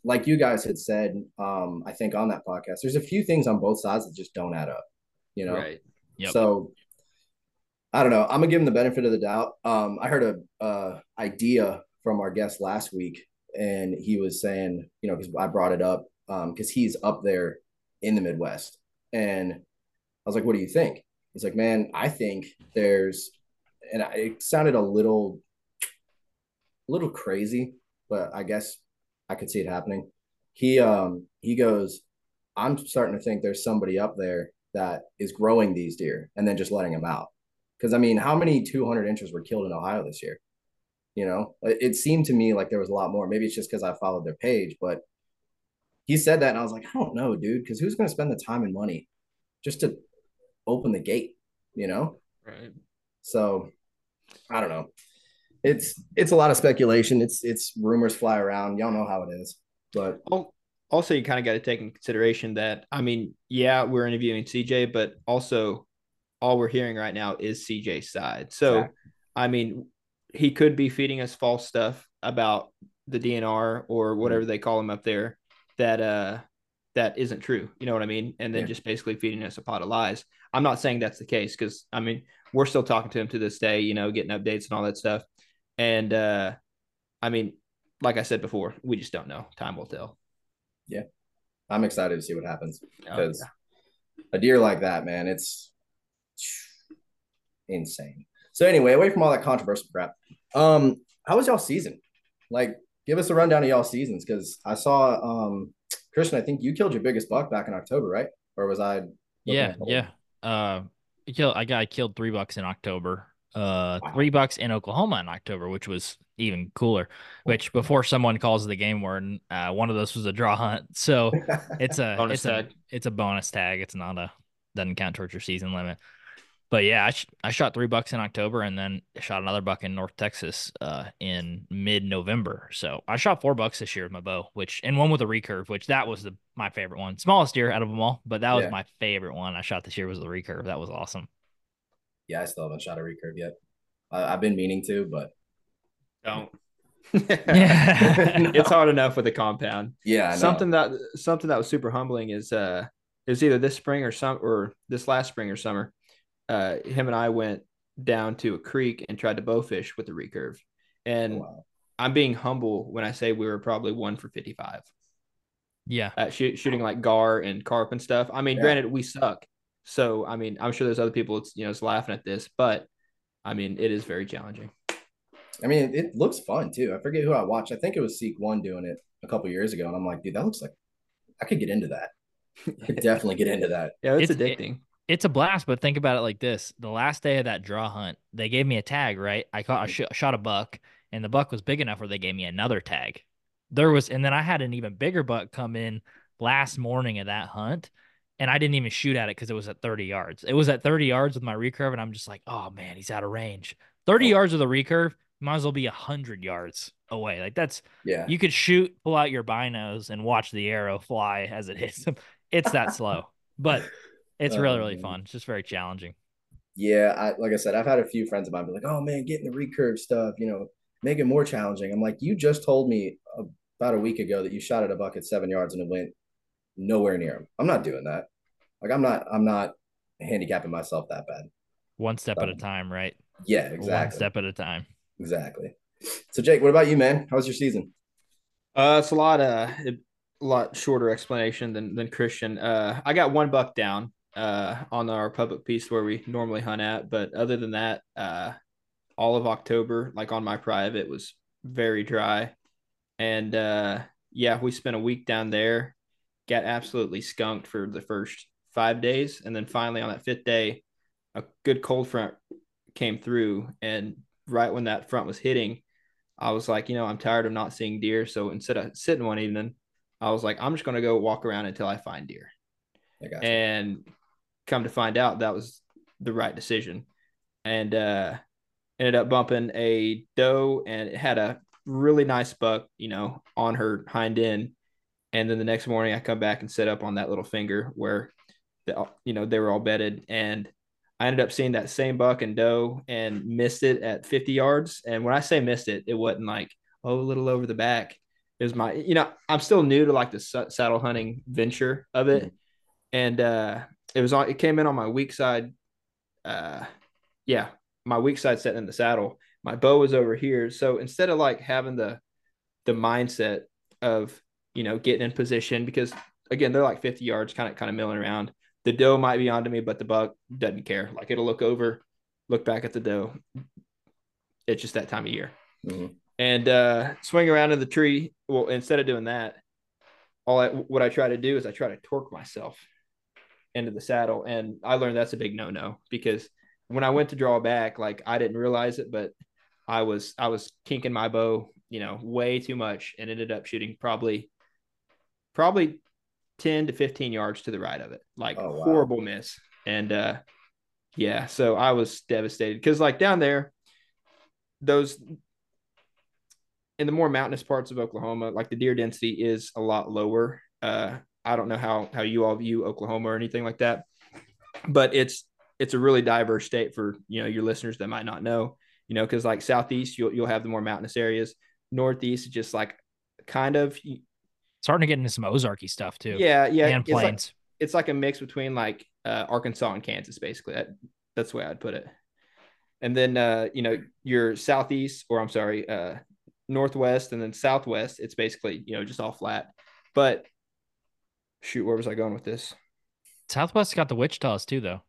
Speaker 2: like you guys had said, um, I think on that podcast, there's a few things on both sides that just don't add up. You know,
Speaker 4: Right.
Speaker 3: Yep.
Speaker 2: so I don't know. I'm gonna give him the benefit of the doubt. Um, I heard a uh, idea from our guest last week, and he was saying, you know, because I brought it up, because he's up there in the Midwest, and I was like, "What do you think?" He's like, "Man, I think there's," and I, it sounded a little, a little crazy, but I guess I could see it happening. He um he goes, "I'm starting to think there's somebody up there that is growing these deer and then just letting them out." Because I mean, how many 200 inches were killed in Ohio this year? You know, it, it seemed to me like there was a lot more. Maybe it's just because I followed their page, but he said that, and I was like, I don't know, dude, because who's going to spend the time and money just to open the gate? You know,
Speaker 4: Right.
Speaker 2: so I don't know. It's it's a lot of speculation. It's it's rumors fly around. Y'all know how it is, but
Speaker 4: Al- Also, you kind of got to take in consideration that I mean, yeah, we're interviewing CJ, but also all we're hearing right now is CJ's side. So,
Speaker 2: Exactly.
Speaker 4: I mean, he could be feeding us false stuff about the DNR or whatever they call him up there that uh that isn't true. You know what I mean? And then
Speaker 2: Yeah.
Speaker 4: just basically feeding us a pot of lies. I'm not saying that's the case because I mean we're still talking to him to this day. You know, getting updates and all that stuff. And uh I mean, like I said before, we just don't know. Time will tell.
Speaker 2: Yeah, I'm excited to see what happens
Speaker 4: Oh,
Speaker 2: because a deer like that, man, it's insane. So anyway, away from all that controversial crap, um, how was y'all season? Like, give us a rundown of y'all seasons because I saw um Christian. I think you killed your biggest buck back in October, right? Or was I?
Speaker 3: Yeah,
Speaker 2: at
Speaker 3: yeah. Uh, I killed. I got I killed three bucks in October. uh
Speaker 2: Wow.
Speaker 3: three bucks in Oklahoma in October, which was even cooler. Which before someone calls the game warden, uh, one of those was a draw hunt. So it's a
Speaker 4: Bonus
Speaker 3: it's a
Speaker 4: tag.
Speaker 3: it's a bonus tag. It's not a doesn't count towards your season limit. But yeah, I, sh- I shot three bucks in October and then shot another buck in North Texas uh, in mid November. So I shot four bucks this year with my bow, which and one with a recurve, which that was the my favorite one, smallest deer out of them all, but that was
Speaker 2: Yeah.
Speaker 3: my favorite one I shot this year was the recurve. That was awesome.
Speaker 2: yeah, I still haven't shot a recurve yet. I, I've been meaning to, but
Speaker 4: Don't.
Speaker 3: Yeah.
Speaker 4: it's hard enough with a compound.
Speaker 2: yeah,
Speaker 4: something that something that was super humbling is uh it was either this spring or some or this last spring or summer. Uh, him and I went down to a creek and tried to bowfish with the recurve, and
Speaker 2: Wow.
Speaker 4: I'm being humble when I say we were probably one for 55
Speaker 3: Yeah.
Speaker 4: at shoot, shooting like gar and carp and stuff. I mean,
Speaker 2: Yeah.
Speaker 4: granted, we suck, so I mean, I'm sure there's other people it's you know it's laughing at this, but I mean, it is very challenging.
Speaker 2: I mean, it, looks fun too. I forget who I watched. I think it was Seek One doing it a couple years ago, and I'm like, dude, that looks like I could get into that. I could definitely get into that.
Speaker 4: Yeah, it's,
Speaker 3: It's- it-
Speaker 4: addicting.
Speaker 3: It's a blast, but think about it like this: the last day of that draw hunt, they gave me a tag. Right, I caught, I mm-hmm. sh- shot a buck, and the buck was big enough where they gave me another tag. There was, and then I had an even bigger buck come in last morning of that hunt, and I didn't even shoot at it because it was at 30 yards. It was at 30 yards with my recurve, and I'm just like, oh man, he's out of range. 30
Speaker 2: Oh.
Speaker 3: yards with a recurve might as well be hundred yards away. Like that's
Speaker 2: Yeah,
Speaker 3: you could shoot, pull out your binos, and watch the arrow fly as it hits them. It's that slow, but it's
Speaker 2: Oh,
Speaker 3: really really fun. It's just very challenging.
Speaker 2: yeah. I like I said, I've had a few friends of mine be like, "Oh man, getting the recurve stuff, you know, make it more challenging." I'm like, you just told me about a week ago that you shot at a buck at seven yards and it went nowhere near him. I'm not doing that. Like, I'm not. I'm not handicapping myself that bad.
Speaker 3: One step at a
Speaker 2: Um,
Speaker 3: time, right?
Speaker 2: Yeah,
Speaker 3: One
Speaker 2: exactly.
Speaker 3: step at a time.
Speaker 2: Exactly. So, Jake, what about you, man? How was your season?
Speaker 4: Uh, it's a lot uh a lot shorter explanation than than Christian. Uh, I got one buck down uh on our public piece where we normally hunt at, but other than that, uh, all of October, like on my private, was very dry, and uh, yeah, we spent a week down there, got absolutely skunked for the first five days, and then finally on that fifth day, a good cold front came through, and right when that front was hitting. I was like, you know, I'm tired of not seeing deer. So instead of sitting one evening, I was like, I'm just going to go walk around until I find deer.
Speaker 2: I got.
Speaker 4: And come to find out, that was the right decision. And uh, ended up bumping a doe, and it had a really nice buck, you know, on her hind end. And then the next morning, I come back and set up on that little finger where, the, you know, they were all bedded. And I ended up seeing that same buck and doe and missed it at 50 yards. And when I say missed it, it wasn't like, oh, a little over the back. It was my, you know, I'm still new to like the sa- saddle hunting venture of it. And uh, it was on, it came in on my weak side. Uh, yeah, my weak side sitting in the saddle. My bow was over here. So instead of like having the, the mindset of, you know, getting in position, because again, they're like 50 yards, kind of, kind of milling around the doe might be onto me, but the buck doesn't care. Like it'll look over, look back at the doe. It's just that time of year.
Speaker 2: Mhm.
Speaker 4: And uh, swing around in the tree. Well, instead of doing that, all I, what I try to do is I try to torque myself into the saddle, and I learned that's a big no no because when I went to draw back, like I didn't realize it, but I was I was kinking my bow, you know, way too much, and ended up shooting probably probably 10 to 15 yards to the right of it. Like
Speaker 2: Oh, wow.
Speaker 4: horrible miss. And uh yeah, so I was devastated because like down there, those in the more mountainous parts of Oklahoma, like the deer density is a lot lower. Uh I don't know how how you all view Oklahoma or anything like that, but it's it's a really diverse state for you know your listeners that might not know, you know, because like southeast you'll you'll have the more mountainous areas, northeast is just like kind of
Speaker 3: Starting to get into some Ozarky stuff too.
Speaker 4: yeah yeah
Speaker 3: and
Speaker 4: it's like,
Speaker 3: plains.
Speaker 4: it's like a mix between like uh, Arkansas and Kansas, basically. That, that's the way I'd put it. And then uh, you know your southeast, or I'm sorry, uh, northwest, and then southwest. It's basically you know just all flat. But shoot, where was I going with this?
Speaker 3: Southwest got the Wichita's too, though.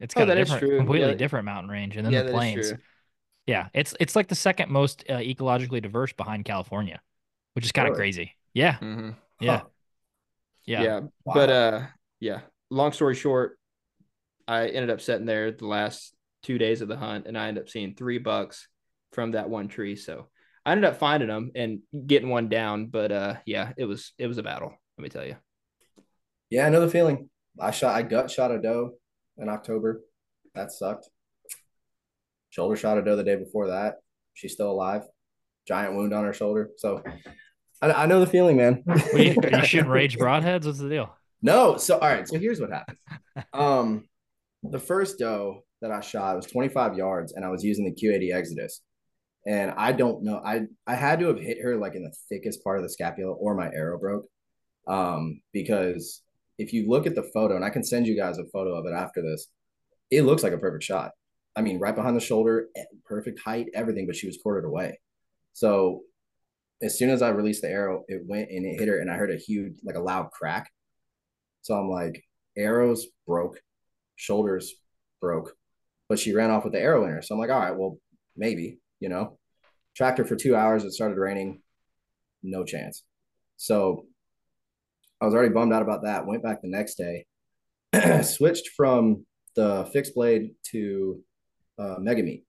Speaker 3: It's got
Speaker 4: that is
Speaker 3: different, completely
Speaker 4: Yeah.
Speaker 3: different mountain range, and then
Speaker 4: yeah,
Speaker 3: the plains. Yeah, it's it's like the second most uh, ecologically diverse behind California, which is kind of
Speaker 2: Really?
Speaker 3: crazy. Yeah,
Speaker 4: Mhm.
Speaker 3: yeah,
Speaker 2: Huh.
Speaker 3: yeah.
Speaker 4: yeah.
Speaker 2: Wow.
Speaker 4: But uh, yeah. Long story short, I ended up sitting there the last two days of the hunt, and I ended up seeing three bucks from that one tree. So I ended up finding them and getting one down. But uh, yeah, it was it was a battle. Let me tell you.
Speaker 2: Yeah, I know the feeling. I shot I gut shot a doe in October. That sucked. Shoulder shot a doe the day before that. She's still alive. Giant wound on her shoulder. So I, I know the feeling, man.
Speaker 3: Are you, are you shooting rage broadheads? What's the deal?
Speaker 2: No. So all right. So here's what happened. Um, the first doe that I shot was 25 yards, and I was using the QAD Exodus. And I don't know. I I had to have hit her like in the thickest part of the scapula, or my arrow broke. Um, because if you look at the photo, and I can send you guys a photo of it after this, it looks like a perfect shot. I mean, right behind the shoulder, eh, perfect height, everything, but she was quartered away. So as soon as I released the arrow, it went and it hit her, and I heard a huge, like a loud crack. So I'm like, arrows broke, shoulders broke, but she ran off with the arrow in her. So I'm like, all right, well, maybe, you know. Tracked her for two hours. It started raining. No chance. So I was already bummed out about that. Went back the next day, switched from the fixed blade to uh, mega meat.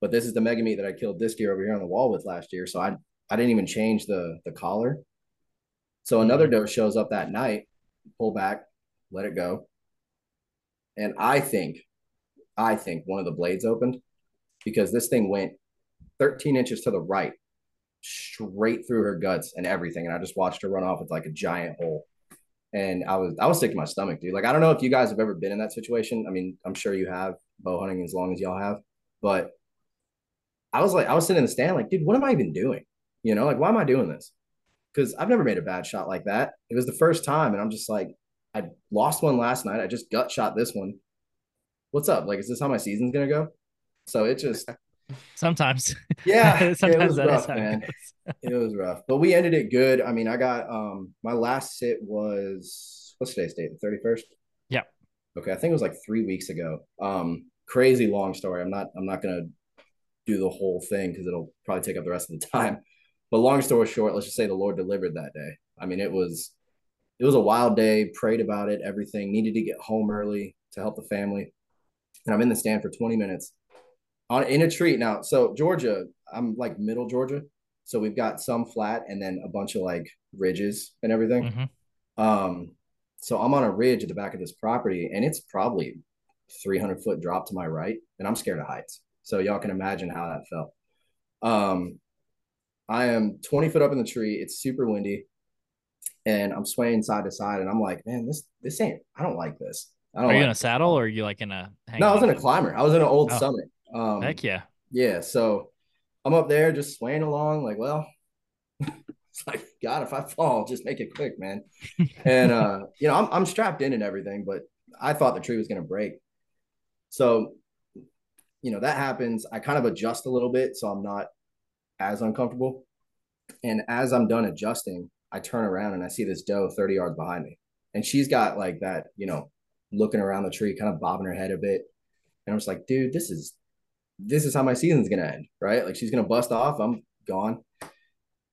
Speaker 2: But this is the mega meat that I killed this deer over here on the wall with last year. So I I didn't even change the the collar. So another doe shows up that night, pull back, let it go. And I think, I think one of the blades opened because this thing went 13 inches to the right, straight through her guts and everything. And I just watched her run off with like a giant hole. And I was I was sick to my stomach, dude. Like I don't know if you guys have ever been in that situation. I mean, I'm sure you have bow hunting as long as y'all have, but I was like, I was sitting in the stand, like, dude, what am I even doing? You know, like, why am I doing this? Because I've never made a bad shot like that. It was the first time, and I'm just like, I lost one last night. I just gut shot this one. What's up? Like, is this how my season's gonna go? So it just,
Speaker 3: Sometimes.
Speaker 2: yeah, it
Speaker 3: Sometimes
Speaker 2: was
Speaker 3: that is
Speaker 2: rough,
Speaker 3: it
Speaker 2: man.
Speaker 3: goes.
Speaker 2: It was rough, but we ended it good. I mean, I got um my last sit was what's today's date? The thirty first.
Speaker 3: Yeah.
Speaker 2: Okay, I think it was like three weeks ago. Um, crazy long story. I'm not. I'm not gonna do the whole thing because it'll probably take up the rest of the time. But long story short, let's just say the Lord delivered that day. I mean, it was it was a wild day. Prayed about it. Everything needed to get home early to help the family, and I'm in the stand for 20 minutes on in a tree. Now, so Georgia, I'm like middle Georgia, so we've got some flat and then a bunch of like ridges and everything.
Speaker 3: Mhm.
Speaker 2: Um, so I'm on a ridge at the back of this property, and it's probably 300 foot drop to my right, and I'm scared of heights. So y'all can imagine how that felt. Um, I am 20 foot up in the tree. It's super windy, and I'm swaying side to side, and I'm like, man, this this ain't. I don't like this. I don't.
Speaker 3: Are you in a saddle or are you like in a?
Speaker 2: No, I was in a climber. I was in an old
Speaker 3: Oh.
Speaker 2: summit. Um,
Speaker 3: Heck yeah.
Speaker 2: yeah, so I'm up there just swaying along, like, well, it's like, God, if I fall, just make it quick, man. and uh, you know, I'm I'm strapped in and everything, but I thought the tree was gonna break. So, you know, that happens. I kind of adjust a little bit so I'm not as uncomfortable. And as I'm done adjusting, I turn around and I see this doe 30 yards behind me. And she's got like that, you know, looking around the tree, kind of bobbing her head a bit. And I'm just like, dude, this is this is how my season's gonna end, right? Like she's gonna bust off, I'm gone.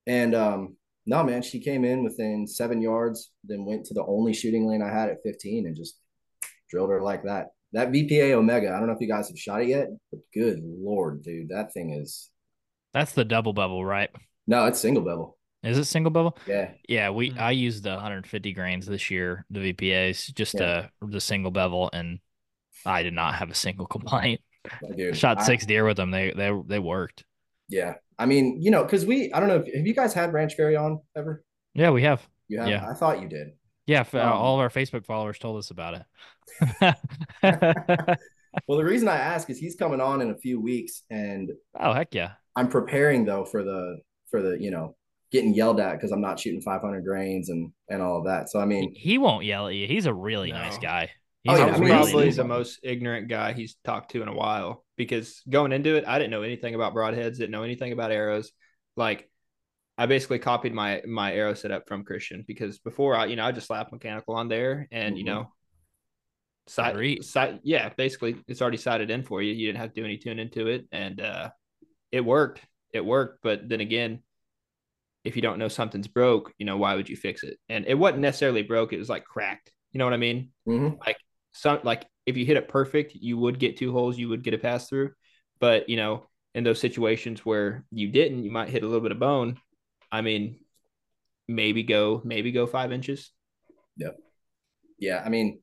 Speaker 2: And um, no, man, she came in within seven yards, then went to the only shooting lane I had at 15 and just drilled her like that. That VPA Omega, I don't know if you guys have shot it yet, but good lord, dude, that thing is
Speaker 3: That's the double bevel, right?
Speaker 2: no, it's single bevel.
Speaker 3: Is it single bevel?
Speaker 2: Yeah,
Speaker 3: Yeah, we
Speaker 4: Mhm.
Speaker 3: I used the 150 grains this year, the VPAs, just
Speaker 2: Yeah.
Speaker 3: uh the single bevel, and I did not have a single complaint.
Speaker 2: Dude.
Speaker 3: Shot
Speaker 2: I-
Speaker 3: six deer with them. They they they worked.
Speaker 2: yeah, I mean, you know, because we, I don't know, if, have you guys had Ranch Fairy on ever?
Speaker 3: Yeah, we have.
Speaker 2: You have?
Speaker 3: Yeah.
Speaker 2: I thought you did.
Speaker 3: Yeah, uh,
Speaker 2: Um,
Speaker 3: all of our Facebook followers told us about it.
Speaker 2: Well, the reason I ask is he's coming on in a few weeks, and
Speaker 3: oh heck yeah!
Speaker 2: I'm preparing though for the for the you know getting yelled at because I'm not shooting 500 grains and and all of that. So I
Speaker 3: He,
Speaker 2: mean,
Speaker 3: he won't yell at you. He's a really
Speaker 4: No.
Speaker 3: nice guy.
Speaker 2: Oh, yeah, I mean, he's-
Speaker 4: probably the most ignorant guy he's talked to in a while because going into it, I didn't know anything about broadheads, didn't know anything about arrows. Like, I basically copied my my arrow setup from Christian because before I, you know, I just slapped mechanical on there and you
Speaker 2: Mhm.
Speaker 4: know, sight, sight, yeah, basically it's already sighted in for you. You didn't have to do any tuning to it, and uh, it worked. It worked, but then again, if you don't know something's broke, you know, why would you fix it? And it wasn't necessarily broke; it was like cracked. You know what I mean?
Speaker 2: mhm.
Speaker 4: Some like if you hit it perfect, you would get two holes, you would get a pass through. But you know, in those situations where you didn't, you might hit a little bit of bone. I mean, maybe go maybe go five inches.
Speaker 2: Yep. Yeah, I mean,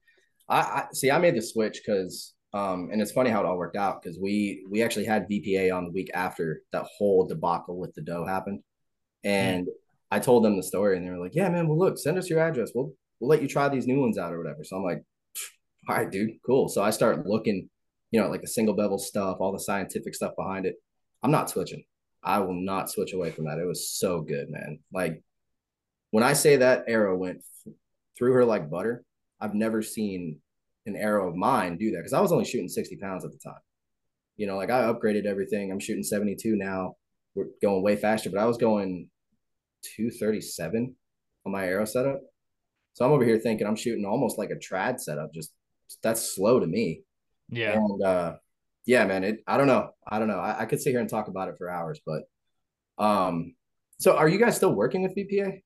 Speaker 2: I, I see. I made the switch because, um, and it's funny how it all worked out because we we actually had VPA on the week after that whole debacle with the doe happened, and mm. I told them the story, and they were like, "Yeah, man. Well, look, send us your address. We'll we'll let you try these new ones out or whatever." So I'm like, "All right, dude, cool." So I start looking, you know, like the single bevel stuff, all the scientific stuff behind it. I'm not switching. I will not switch away from that. It was so good, man. Like when I say that arrow went through her like butter, I've never seen an arrow of mine do that because I was only shooting 60 pounds at the time. You know, like I upgraded everything. I'm shooting 72 now. We're going way faster, but I was going 237 on my arrow setup. So I'm over here thinking I'm shooting almost like a trad setup. Just that's slow to me.
Speaker 3: Yeah.
Speaker 2: And uh yeah, man, it I don't know. I don't know. I, I could sit here and talk about it for hours, but um so are you guys still working with VPA?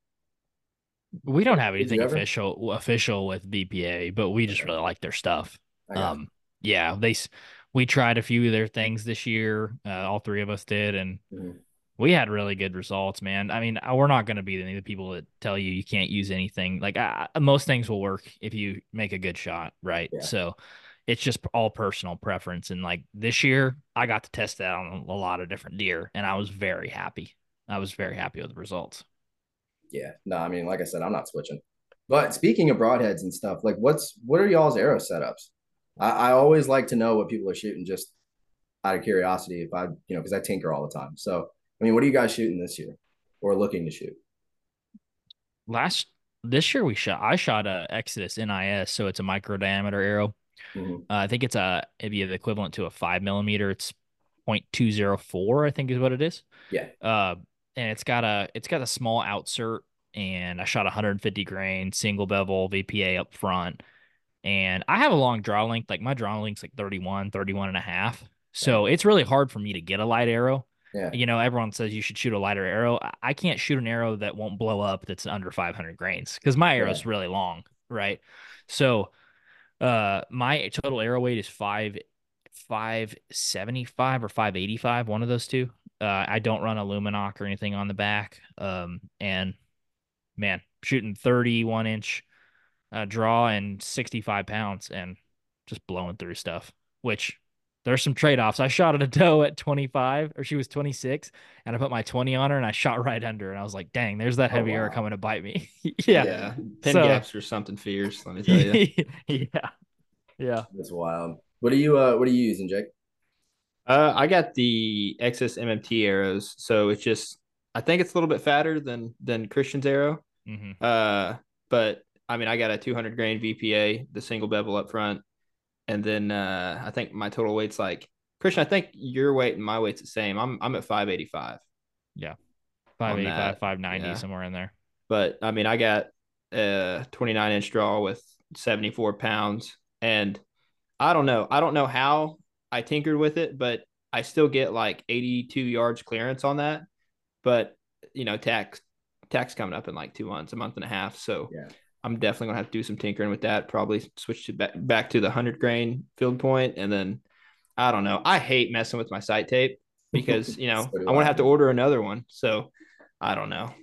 Speaker 3: We don't have anything official official with VPA, but we just really like their stuff. Um, yeah, they we tried a few of their things this year. Uh, all three of us did, and mm-hmm. We had really good results, man. I mean, uh, we're not going to be any of the people that tell you you can't use anything. Like I, most things will work if you make a good shot, right? Yeah. So it's just all personal preference. And like this year, I got to test that on a lot of different deer, and I was very happy. I was very happy with the results
Speaker 2: yeah, no, I mean, like I said, I'm not switching. But speaking of broadheads and stuff, like what's what are y'all's arrow setups? I, I always like to know what people are shooting just out of curiosity. If I, you know, because I tinker all the time. So, I mean, what are you guys shooting this year or looking to shoot?
Speaker 3: Last this year we shot. I shot a Exodus NIS, so it's a micro diameter arrow. Mm-hmm. Uh, I think it's a it'd be the equivalent to a five millimeter. It's 0.204, I think is what it is.
Speaker 2: Yeah.
Speaker 3: Uh, and it's got a it's got a small outsert and I shot 150 grain single bevel VPA up front. And I have a long draw length, like my draw length's like 31, 31 and a half. So yeah. it's really hard for me to get a light arrow.
Speaker 2: Yeah.
Speaker 3: You know, everyone says you should shoot a lighter arrow. I can't shoot an arrow that won't blow up that's under 500 grains because my arrow's yeah. really long, right? So uh my total arrow weight is five 575 or 585, one of those two. Uh, I don't run a Lumenok or anything on the back. Um, and man, shooting 31 inch uh, draw and 65 pounds and just blowing through stuff, which there's some trade offs. I shot at a doe at 25 or she was 26 and I put my 20 on her and I shot right under and I was like, dang, there's that oh, heavy oh, wow. arrow coming to bite me. yeah. Yeah.
Speaker 4: Pin so, gaps or something fierce. Let me tell you.
Speaker 3: yeah. Yeah.
Speaker 2: That's wild. What are you, uh, what are you using, Jake?
Speaker 4: Uh, I got the XS MMT arrows, so it's just I think it's a little bit fatter than than Christian's arrow. Mm-hmm. Uh, but I mean, I got a 200 grain VPA, the single bevel up front, and then uh, I think my total weight's like Christian. I think your weight and my weight's the same. I'm I'm at 585.
Speaker 3: Yeah, 585, 590, yeah. somewhere in there.
Speaker 4: But I mean, I got a 29 inch draw with 74 pounds, and I don't know. I don't know how I tinkered with it, but I still get like 82 yards clearance on that. But you know, tax tax coming up in like two months, a month and a half. So
Speaker 2: yeah.
Speaker 4: I'm definitely gonna have to do some tinkering with that. Probably switch to back, back to the hundred grain field point, and then I don't know. I hate messing with my sight tape because you know so I'm gonna have to order another one. So I don't know.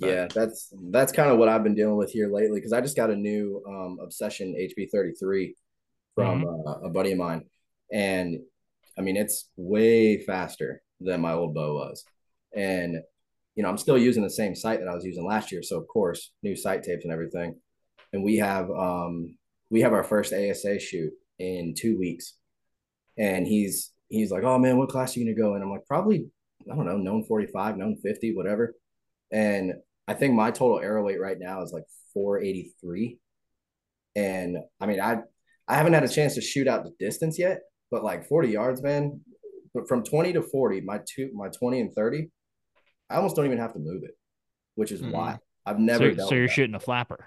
Speaker 2: But. Yeah, that's that's kind of what I've been dealing with here lately because I just got a new um, Obsession HB33 from mm-hmm. uh, a buddy of mine, and I mean it's way faster than my old bow was, and you know I'm still using the same sight that I was using last year, so of course new sight tapes and everything, and we have um we have our first ASA shoot in two weeks, and he's he's like, oh man, what class are you gonna go? And I'm like, probably I don't know, known 45, known 50, whatever, and I think my total arrow weight right now is like 483. And I mean, I I haven't had a chance to shoot out the distance yet, but like 40 yards, man. But from 20 to 40, my two, my 20 and 30, I almost don't even have to move it, which is mm-hmm. why I've never.
Speaker 3: So, so you're shooting a flapper.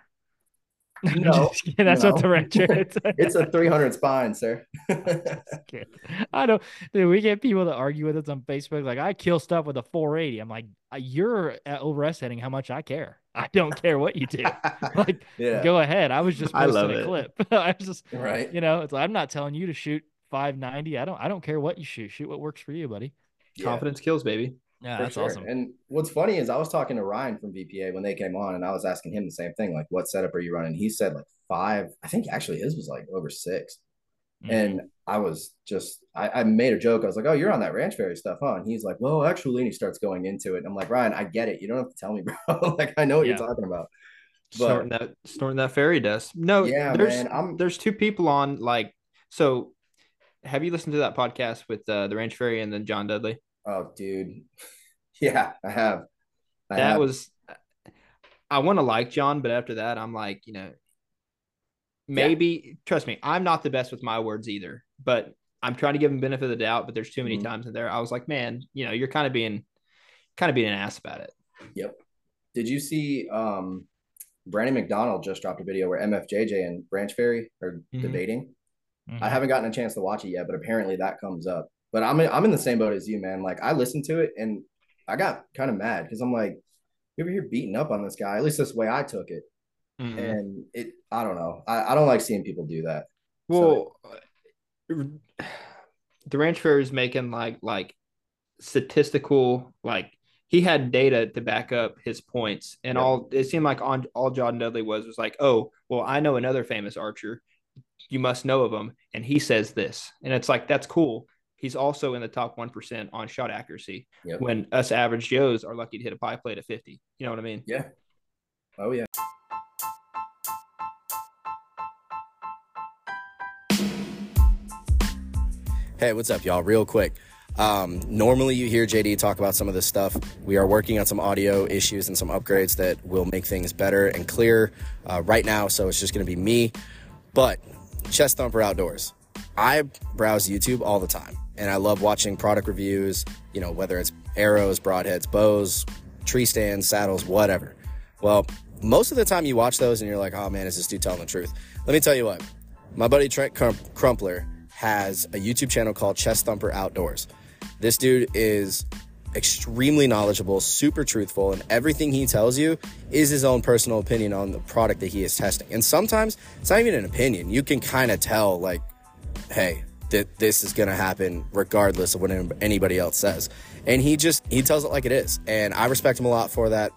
Speaker 5: No,
Speaker 3: Just kidding. That's what the rancher is.
Speaker 5: it's a 300 spine, sir.
Speaker 3: I don't. Dude, we get people that argue with us on Facebook like I kill stuff with a 480. I'm like, "Uh, you're uh, overestimating how much I care. I don't care what you do. like,
Speaker 5: yeah.
Speaker 3: go ahead. I was just
Speaker 4: I
Speaker 3: posting
Speaker 4: love
Speaker 3: a
Speaker 4: it.
Speaker 3: clip. I was just,
Speaker 5: Right.
Speaker 3: you know, it's like, I'm not telling you to shoot 590. I don't. I don't care what you shoot. Shoot what works for you, buddy.
Speaker 5: Yeah.
Speaker 4: Confidence kills, baby.
Speaker 3: Yeah, that's
Speaker 5: sure.
Speaker 3: awesome.
Speaker 5: And what's funny is I was talking to Ryan from VPA when they came on, and I was asking him the same thing, like, what setup are you running? He said like five. I think actually his was like over six.
Speaker 3: Mhm.
Speaker 5: And I was just, I, I made a joke. I was like, "Oh, you're on that Ranch Fairy stuff, huh?" And he's like, "Well, actually," and he starts going into it. And I'm like, "Ryan, I get it. You don't have to tell me, bro. like, I know what
Speaker 3: Yeah.
Speaker 5: you're talking about." But
Speaker 4: snorting that snorting that fairy dust. No,
Speaker 5: yeah,
Speaker 4: there's
Speaker 5: man, I'm
Speaker 4: there's two people on like so. Have you listened to that podcast with uh, the Ranch Fairy and then John Dudley?
Speaker 5: Oh, dude. Yeah, I have. I
Speaker 4: that
Speaker 5: have.
Speaker 4: was I want to like John, but after that, I'm like, you know, maybe trust me, I'm not the best with my words either, but I'm trying to give him benefit of the doubt. But there's too many
Speaker 5: Mhm.
Speaker 4: times in there. I was like, man, you know, you're kind of being kind of being an ass about it.
Speaker 5: Yep. Did you see um Brandon McDonald just dropped a video where MFJJ and Ranch Fairy are
Speaker 4: Mhm.
Speaker 5: debating?
Speaker 3: Mhm.
Speaker 5: I haven't gotten a chance to watch it yet, but apparently that comes up. But I'm in, I'm in the same boat as you, man. Like I listened to it and I got kind of mad because I'm like, you ever hear beating up on this guy? At least that's the way I took it.
Speaker 4: Mhm.
Speaker 5: And it, I don't know. I, I don't like seeing people do that.
Speaker 4: Well, the Ranch Fairy is making like like statistical like he had data to back up his points, and all it seemed like on all John Dudley was was like, oh, well, I know another famous archer, you must know of him, and he says this, and it's like that's cool. He's also in the top one percent on shot accuracy.
Speaker 5: Yep.
Speaker 4: When us average Joes are lucky to hit a pie plate at fifty, you know what I mean?
Speaker 5: Yeah. Oh yeah.
Speaker 2: Hey, what's up, y'all? Real quick. Um, normally, you hear JD talk about some of this stuff. We are working on some audio issues and some upgrades that will make things better and clearer uh, right now. So it's just going to be me. But Chest Thumper Outdoors. I browse YouTube all the time, and I love watching product reviews. You know, whether it's arrows, broadheads, bows, tree stands, saddles, whatever. Well, most of the time you watch those and you're like, oh man, is this dude telling the truth? Let me tell you what. My buddy Trent Crump- Crumpler has a YouTube channel called Chest Thumper Outdoors. This dude is extremely knowledgeable, super truthful, and everything he tells you is his own personal opinion on the product that he is testing. And sometimes it's not even an opinion. You can kind of tell, like, hey, that this is going to happen regardless of what anybody else says. And he just, he tells it like it is. And I respect him a lot for that.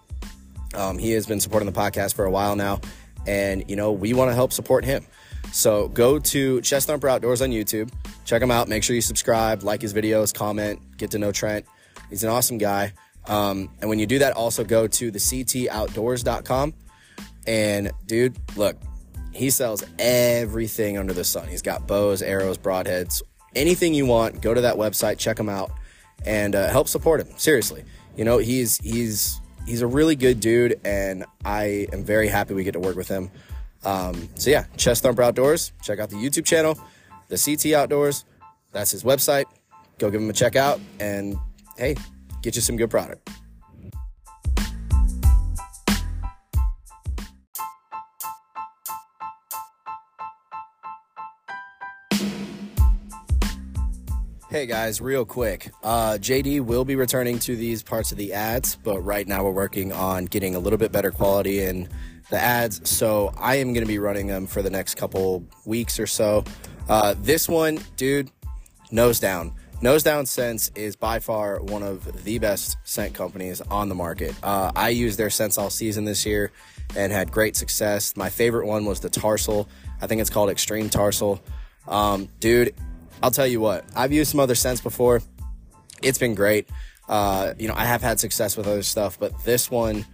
Speaker 2: Um, he has been supporting the podcast for a while now, and you know we want to help support him. So go to Chest Thumper Outdoors on YouTube, check him out. Make sure you subscribe, like his videos, comment, get to know Trent. He's an awesome guy. Um, and when you do that, also go to the ctoutdoors.com. And dude, look, he sells everything under the sun. He's got bows, arrows, broadheads, anything you want. Go to that website, check him out, and uh, help support him. Seriously, you know he's he's he's a really good dude, and I am very happy we get to work with him. Um, so yeah, Chest Thumper Outdoors. Check out the YouTube channel, the CT Outdoors. That's his website. Go give him a check out, and hey, get you some good product. Hey guys, real quick. Uh, JD will be returning to these parts of the ads, but right now we're working on getting a little bit better quality in the ads. So I am going to be running them for the next couple weeks or so. Uh, this one, dude, nose down. Nose Down Scents is by far one of the best scent companies on the market. Uh, I used their scents all season this year and had great success. My favorite one was the Tarsal. I think it's called Extreme Tarsal. Um, dude, I'll tell you what, I've used some other scents before. It's been great. Uh, you know, I have had success with other stuff, but this one,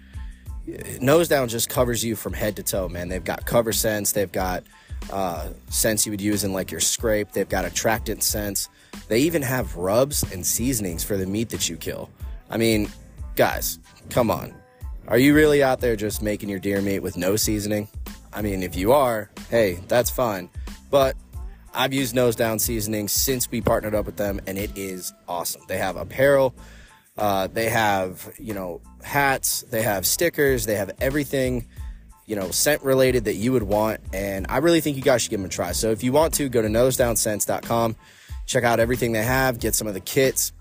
Speaker 2: Nose Down just covers you from head to toe, man. They've got cover scents, they've got uh, scents you would use in like your scrape, they've got attractant scents. They even have rubs and seasonings for the meat that you kill. I mean, guys, come on. Are you really out there just making your deer meat with no seasoning? I mean, if you are, hey, that's fine. But I've used Nose Down seasoning since we partnered up with them, and it is awesome. They have apparel, uh, they have you know hats, they have stickers, they have everything
Speaker 6: you know, scent related that you would want. And I really think you guys should give them a try. So if you want to, go to nosedownscents.com, check out everything they have, get some of the kits.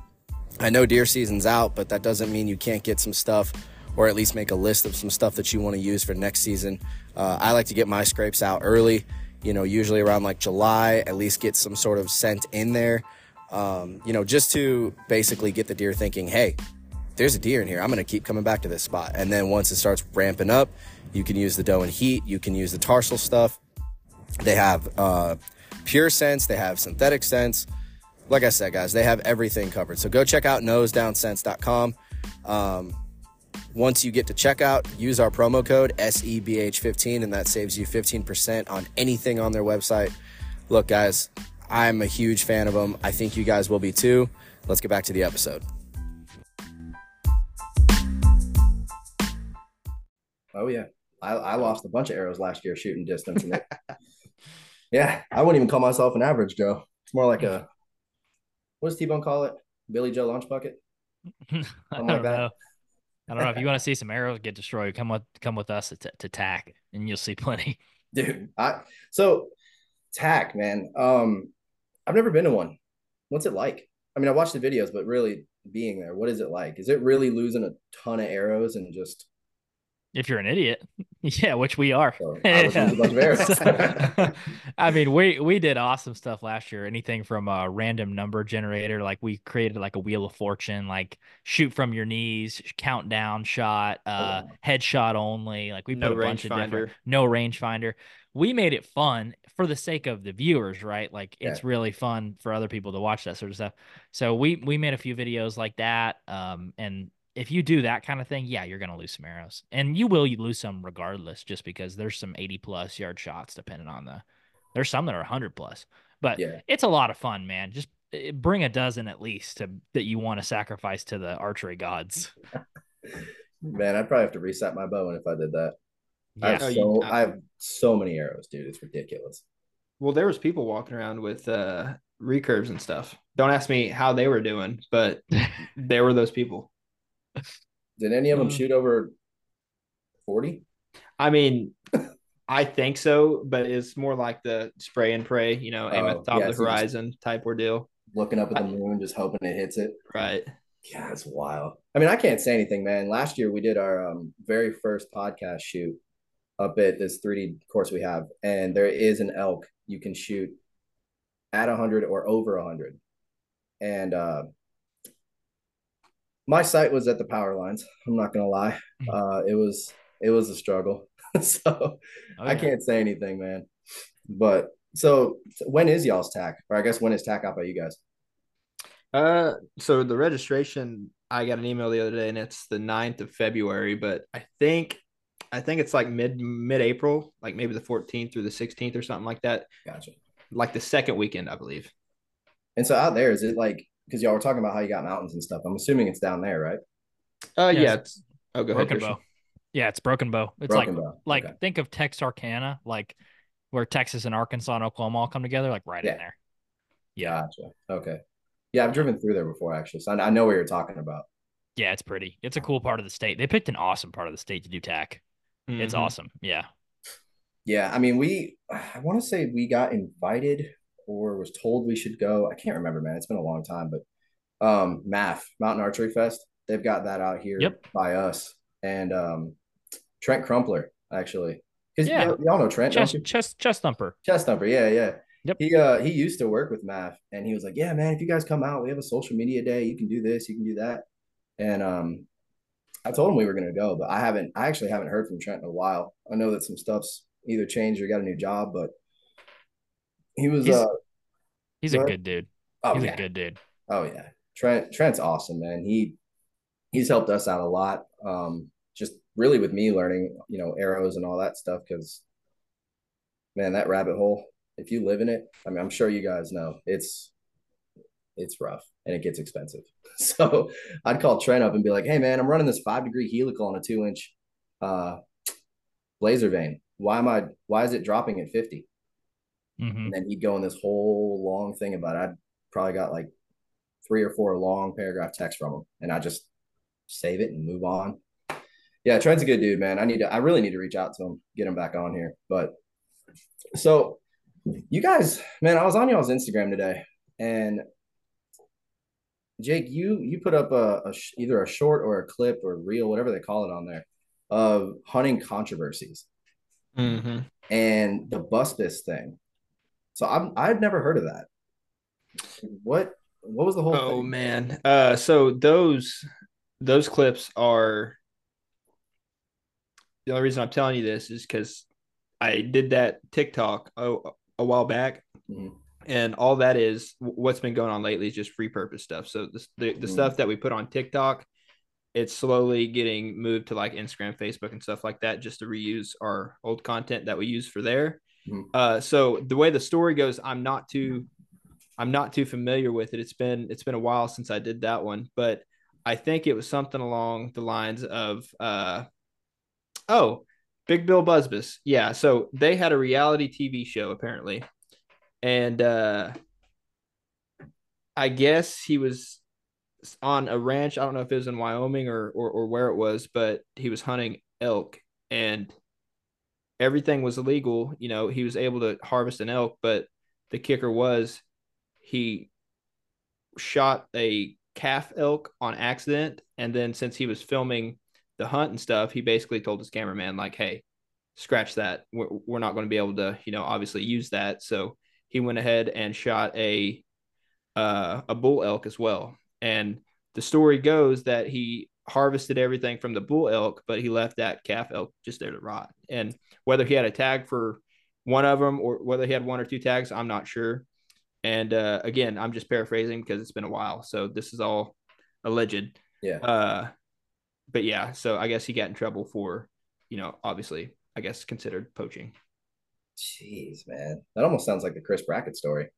Speaker 6: I know deer season's out, but that doesn't mean you can't get some stuff or at least make a list of some stuff that you want to use for next season. Uh, I like to get my scrapes out early, you know, usually around like July, at least get some sort of scent in there, um, you know, just to basically get the deer thinking, hey, there's a deer in here. I'm going to keep coming back to this spot. And then once it starts ramping up, you can use the doe and heat. You can use the tarsal stuff. They have uh, pure scents. They have synthetic scents. Like I said, guys, they have everything covered. So go check out nosedownscents.com. Um, once you get to checkout, use our promo code SEBH15, and that saves you 15% on anything on their website. Look, guys, I'm a huge fan of them. I think you guys will be too. Let's get back to the episode.
Speaker 2: Oh yeah, I, I lost a bunch of arrows last year shooting distance. And it, yeah, I wouldn't even call myself an average Joe. It's more like a what does T Bone call it? Billy Joe Launch bucket.
Speaker 3: I
Speaker 2: Something
Speaker 3: don't
Speaker 2: like that.
Speaker 3: know. I don't know if you want to see some arrows get destroyed. Come with come with us to, to TAC, and you'll see plenty.
Speaker 2: dude. I so TAC, man. Um, I've never been to one. What's it like? I mean, I watched the videos, but really being there, what is it like? Is it really losing a ton of arrows and just
Speaker 3: If you're an idiot, yeah, which we are.
Speaker 2: so I was losing a bunch of arrows?
Speaker 3: I mean, we we did awesome stuff last year. Anything from a random number generator, like we created like a wheel of fortune, like shoot from your knees, countdown shot, uh,
Speaker 2: wow.
Speaker 3: headshot only. Like we
Speaker 4: No
Speaker 3: put a bunch of different no rangefinder. We made it fun for the sake of the viewers, right? Like it's really fun for other people to watch that sort of stuff. So we we made a few videos like that. Um, and if you do that kind of thing, yeah, you're gonna lose some arrows, and you will lose some regardless, just because there's some 80 plus yard shots depending on the. There's some that are 100 plus, but
Speaker 2: Yeah.
Speaker 3: it's a lot of fun, man. Just eh, bring a dozen at least to that you want to sacrifice to the archery gods.
Speaker 2: Man, I'd probably have to reset my bow if I did that. I
Speaker 3: Yeah,
Speaker 2: have
Speaker 4: Oh,
Speaker 2: so
Speaker 4: I-
Speaker 2: I have so many arrows, dude. It's ridiculous.
Speaker 4: Well, there was people walking around with uh recurves and stuff. Don't ask me how they were doing, but there were those people.
Speaker 2: Did any of them
Speaker 3: Uh.
Speaker 2: shoot over forty?
Speaker 4: I mean, I think so, but it's more like the spray and pray, you know, aim at
Speaker 2: Oh,
Speaker 4: the top
Speaker 2: yeah,
Speaker 4: of the horizon type ordeal.
Speaker 2: Looking up at the moon, just hoping it hits it.
Speaker 4: Right.
Speaker 2: Yeah, it's wild. I mean, I can't say anything, man. Last year we did our um, very first podcast shoot up at this 3D course we have, and there is an elk you can shoot at 100 or over 100. And uh, my sight was at the power lines. I'm not gonna lie. Uh, it was it was a struggle. so
Speaker 3: Oh,
Speaker 2: I can't say anything, man. But so when is y'all's TAC? Or I guess when is TAC out by you guys?
Speaker 4: Uh, so the registration, I got an email the other day, and it's the 9th of February, but I think, I think it's like mid mid April, like maybe the 14th through the 16th or something like that,
Speaker 2: Gotcha.
Speaker 4: like the second weekend, I believe.
Speaker 2: And so out there, is it like because y'all were talking about how you got mountains and stuff? I'm assuming it's down there, right?
Speaker 4: Uh,
Speaker 3: Yeah,
Speaker 4: yeah. It's, oh, go.
Speaker 3: Broken
Speaker 4: Christian.
Speaker 3: bow. Yeah, it's broken bow. It's
Speaker 2: Broken
Speaker 3: like
Speaker 2: Bow.
Speaker 3: like
Speaker 2: Okay.
Speaker 3: think of Texarkana, like where Texas and Arkansas and Oklahoma all come together, like right
Speaker 2: Yeah.
Speaker 3: in there. Yeah,
Speaker 2: Gotcha. Okay. Yeah, I've driven through there before actually, so I, I know what you're talking about.
Speaker 3: yeah, it's pretty. It's a cool part of the state. They picked an awesome part of the state to do TAC. It's
Speaker 4: Mhm.
Speaker 3: awesome. Yeah.
Speaker 2: Yeah, I mean, we I want to say we got invited or was told we should go. I can't remember, man. It's been a long time, but um, MAF Mountain Archery Fest, they've got that out here
Speaker 3: Yep.
Speaker 2: by us, and um, Trent Crumpler actually, because
Speaker 3: Yeah.
Speaker 2: y'all, y'all know Trent,
Speaker 3: Chest chest chest thumper.
Speaker 2: Chest thumper, yeah, yeah.
Speaker 3: Yep.
Speaker 2: He uh he used to work with MAF and he was like, Yeah, man, if you guys come out, we have a social media day, you can do this, you can do that. And um I told him we were gonna go, but I haven't I actually haven't heard from Trent in a while. I know that some stuff's either changed or got a new job, but he was
Speaker 3: He's-
Speaker 2: uh
Speaker 3: He's a good dude.
Speaker 2: oh
Speaker 3: He's
Speaker 2: yeah.
Speaker 3: a good dude.
Speaker 2: Oh yeah. Trent Trent's awesome, man. He he's helped us out a lot. Um just really with me learning, you know, arrows and all that stuff cuz man, that rabbit hole, if you live in it, I mean, I'm sure you guys know, it's it's rough and it gets expensive. So, I'd call Trent up and be like, "Hey man, I'm running this 5 degree helical on a 2 inch uh blazer vane. Why am I why is it dropping at 50?"
Speaker 3: Hmm
Speaker 2: And then he'd go in this whole long thing about it. I'd probably got like three or four long paragraph texts from him, and I just save it and move on. Yeah, Trent's a good dude, man. I need to. I really need to reach out to him, get him back on here. But so, you guys, man, I was on y'all's Instagram today, and Jake, you you put up a, a either a short or a clip or reel, whatever they call it, on there of hunting controversies
Speaker 4: Mm-hmm.
Speaker 2: and the Busbice thing. So I'm I've never heard of that. What what was the whole
Speaker 4: Oh
Speaker 2: thing?
Speaker 4: man. Uh so those those clips are the only reason I'm telling you this is because I did that TikTok a, a while back,
Speaker 2: Mhm.
Speaker 4: and all that is what's been going on lately is just repurposed stuff. So the the, the
Speaker 2: Mhm.
Speaker 4: stuff that we put on TikTok, it's slowly getting moved to like Instagram, Facebook, and stuff like that, just to reuse our old content that we use for there.
Speaker 2: Mhm.
Speaker 4: Uh, so the way the story goes, I'm not too, I'm not too familiar with it. It's been it's been a while since I did that one, but I think it was something along the lines of, uh, oh, Big Bill Busbice. Yeah. So they had a reality TV show apparently. And uh, I guess he was on a ranch. I don't know if it was in Wyoming or, or, or where it was, but he was hunting elk and everything was illegal. You know, he was able to harvest an elk, but the kicker was he shot a calf elk on accident. And then since he was filming the hunt and stuff, he basically told his cameraman, like, hey, scratch that. We're, we're not going to be able to, you know, obviously use that. So he went ahead and shot a uh, a bull elk as well. And the story goes that he harvested everything from the bull elk, but he left that calf elk just there to rot. And whether he had a tag for one of them or whether he had one or two tags, I'm not sure. And uh, again, I'm just paraphrasing because it's been a while, so this is all alleged.
Speaker 2: Yeah.
Speaker 4: Uh, but yeah, so I guess he got in trouble for, you know, obviously, I guess considered poaching.
Speaker 2: Jeez, man. That almost sounds like the Chris Brackett story.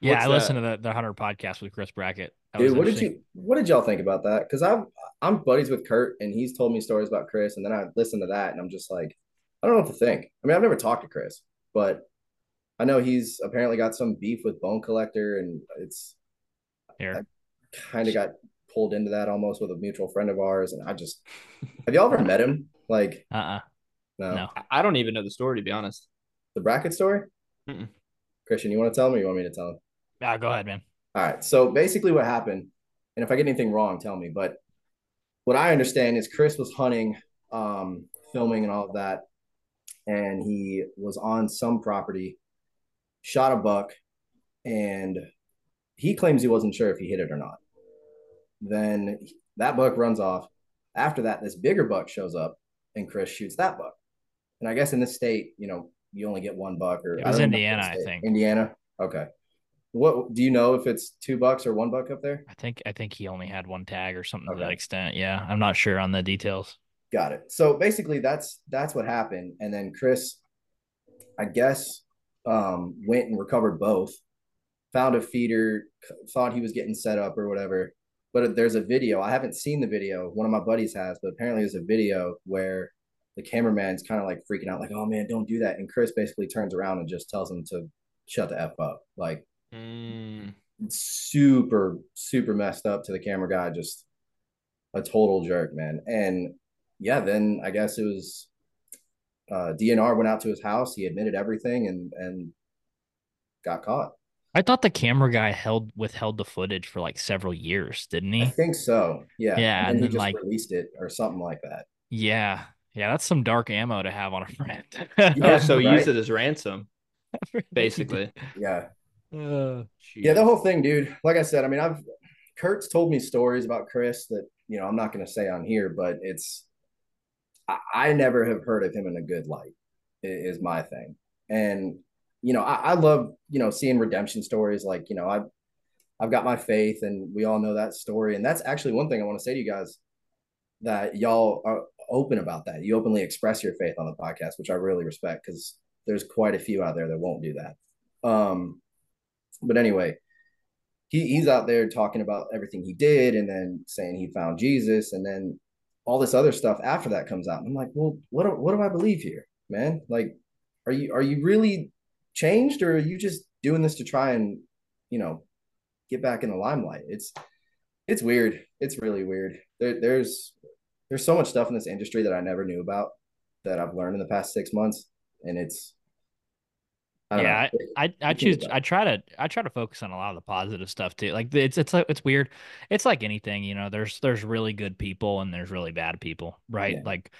Speaker 3: Yeah,
Speaker 4: What's
Speaker 3: I listened to the the Hunter podcast with Chris Brackett. That
Speaker 2: Dude, what did you what did y'all think about that? Because I'm I'm buddies with Kurt and he's told me stories about Chris, and then I listened to that and I'm just like, I don't know what to think. I mean, I've never talked to Chris, but I know he's apparently got some beef with Bone Collector, and it's
Speaker 3: Here.
Speaker 2: kind of got pulled into that almost with a mutual friend of ours. And I just have y'all ever met him? Like,
Speaker 3: Uh uh
Speaker 2: no,
Speaker 3: No.
Speaker 4: I- I don't even know the story to be honest.
Speaker 2: the Brackett story.
Speaker 4: Mm-mm.
Speaker 2: Christian, you want to tell me? Or you want me to tell him?
Speaker 3: Ah, go ahead, man.
Speaker 2: All right. So basically, what happened, and if I get anything wrong, tell me. But what I understand is Chris was hunting, um, filming, and all of that, and he was on some property, shot a buck, and he claims he wasn't sure if he hit it or not. Then that buck runs off. After that, this bigger buck shows up, and Chris shoots that buck. And I guess in this state, you know, you only get one buck, or
Speaker 3: It was
Speaker 2: don't know what
Speaker 3: Indiana, I think.
Speaker 2: Indiana. Okay. What do you know if it's two bucks or one buck up there?
Speaker 3: I think I think he only had one tag or something to that extent. Yeah, I'm not sure on the details.
Speaker 2: Got it. So basically, that's that's what happened. And then Chris, I guess, um, went and recovered both. Found a feeder, thought he was getting set up or whatever. But there's a video. I haven't seen the video. One of my buddies has, but apparently there's a video where the cameraman's kind of like freaking out, like, "Oh man, don't do that." And Chris basically turns around and just tells him to shut the f up. Like
Speaker 4: Mm.
Speaker 2: super super messed up to the camera guy just a total jerk man and yeah then i guess it was uh dnr went out to his house he admitted everything and and got caught
Speaker 3: I thought the camera guy held withheld the footage for like several years, didn't he?
Speaker 2: i think so yeah
Speaker 3: Yeah,
Speaker 2: and,
Speaker 3: and
Speaker 2: he
Speaker 3: then,
Speaker 2: just
Speaker 3: like-
Speaker 2: released it or something like that
Speaker 3: Yeah. Yeah, that's some dark ammo to have on a friend.
Speaker 2: Yeah,
Speaker 4: so
Speaker 2: right.
Speaker 4: use it as ransom, basically.
Speaker 2: yeah
Speaker 3: Uh,
Speaker 2: yeah the whole thing dude. Like i said i mean i've kurt's told me stories about chris that you know i'm not going to say on here but it's I, I never have heard of him in a good light is my thing. And you know I, I love you know seeing redemption stories. Like you know i've i've got my faith and we all know that story. And that's actually one thing i want to say to you guys that y'all are open about that. You openly express your faith on the podcast which i really respect because there's quite a few out there that won't do that. Um but anyway he, he's out there talking about everything he did and then saying he found jesus and then all this other stuff after that comes out. I'm like well what do, what do i believe here man? Like are you are you really changed or are you just doing this to try and you know get back in the limelight? It's it's weird. It's really weird. There, there's there's so much stuff in this industry that I never knew about that I've learned in the past six months, and it's I
Speaker 3: yeah,
Speaker 2: know.
Speaker 3: I, I, I choose. I try to. I try to focus on a lot of the positive stuff too. Like it's it's like it's weird. It's like anything, you know. There's there's really good people and there's really bad people, right?
Speaker 2: Yeah.
Speaker 3: Like,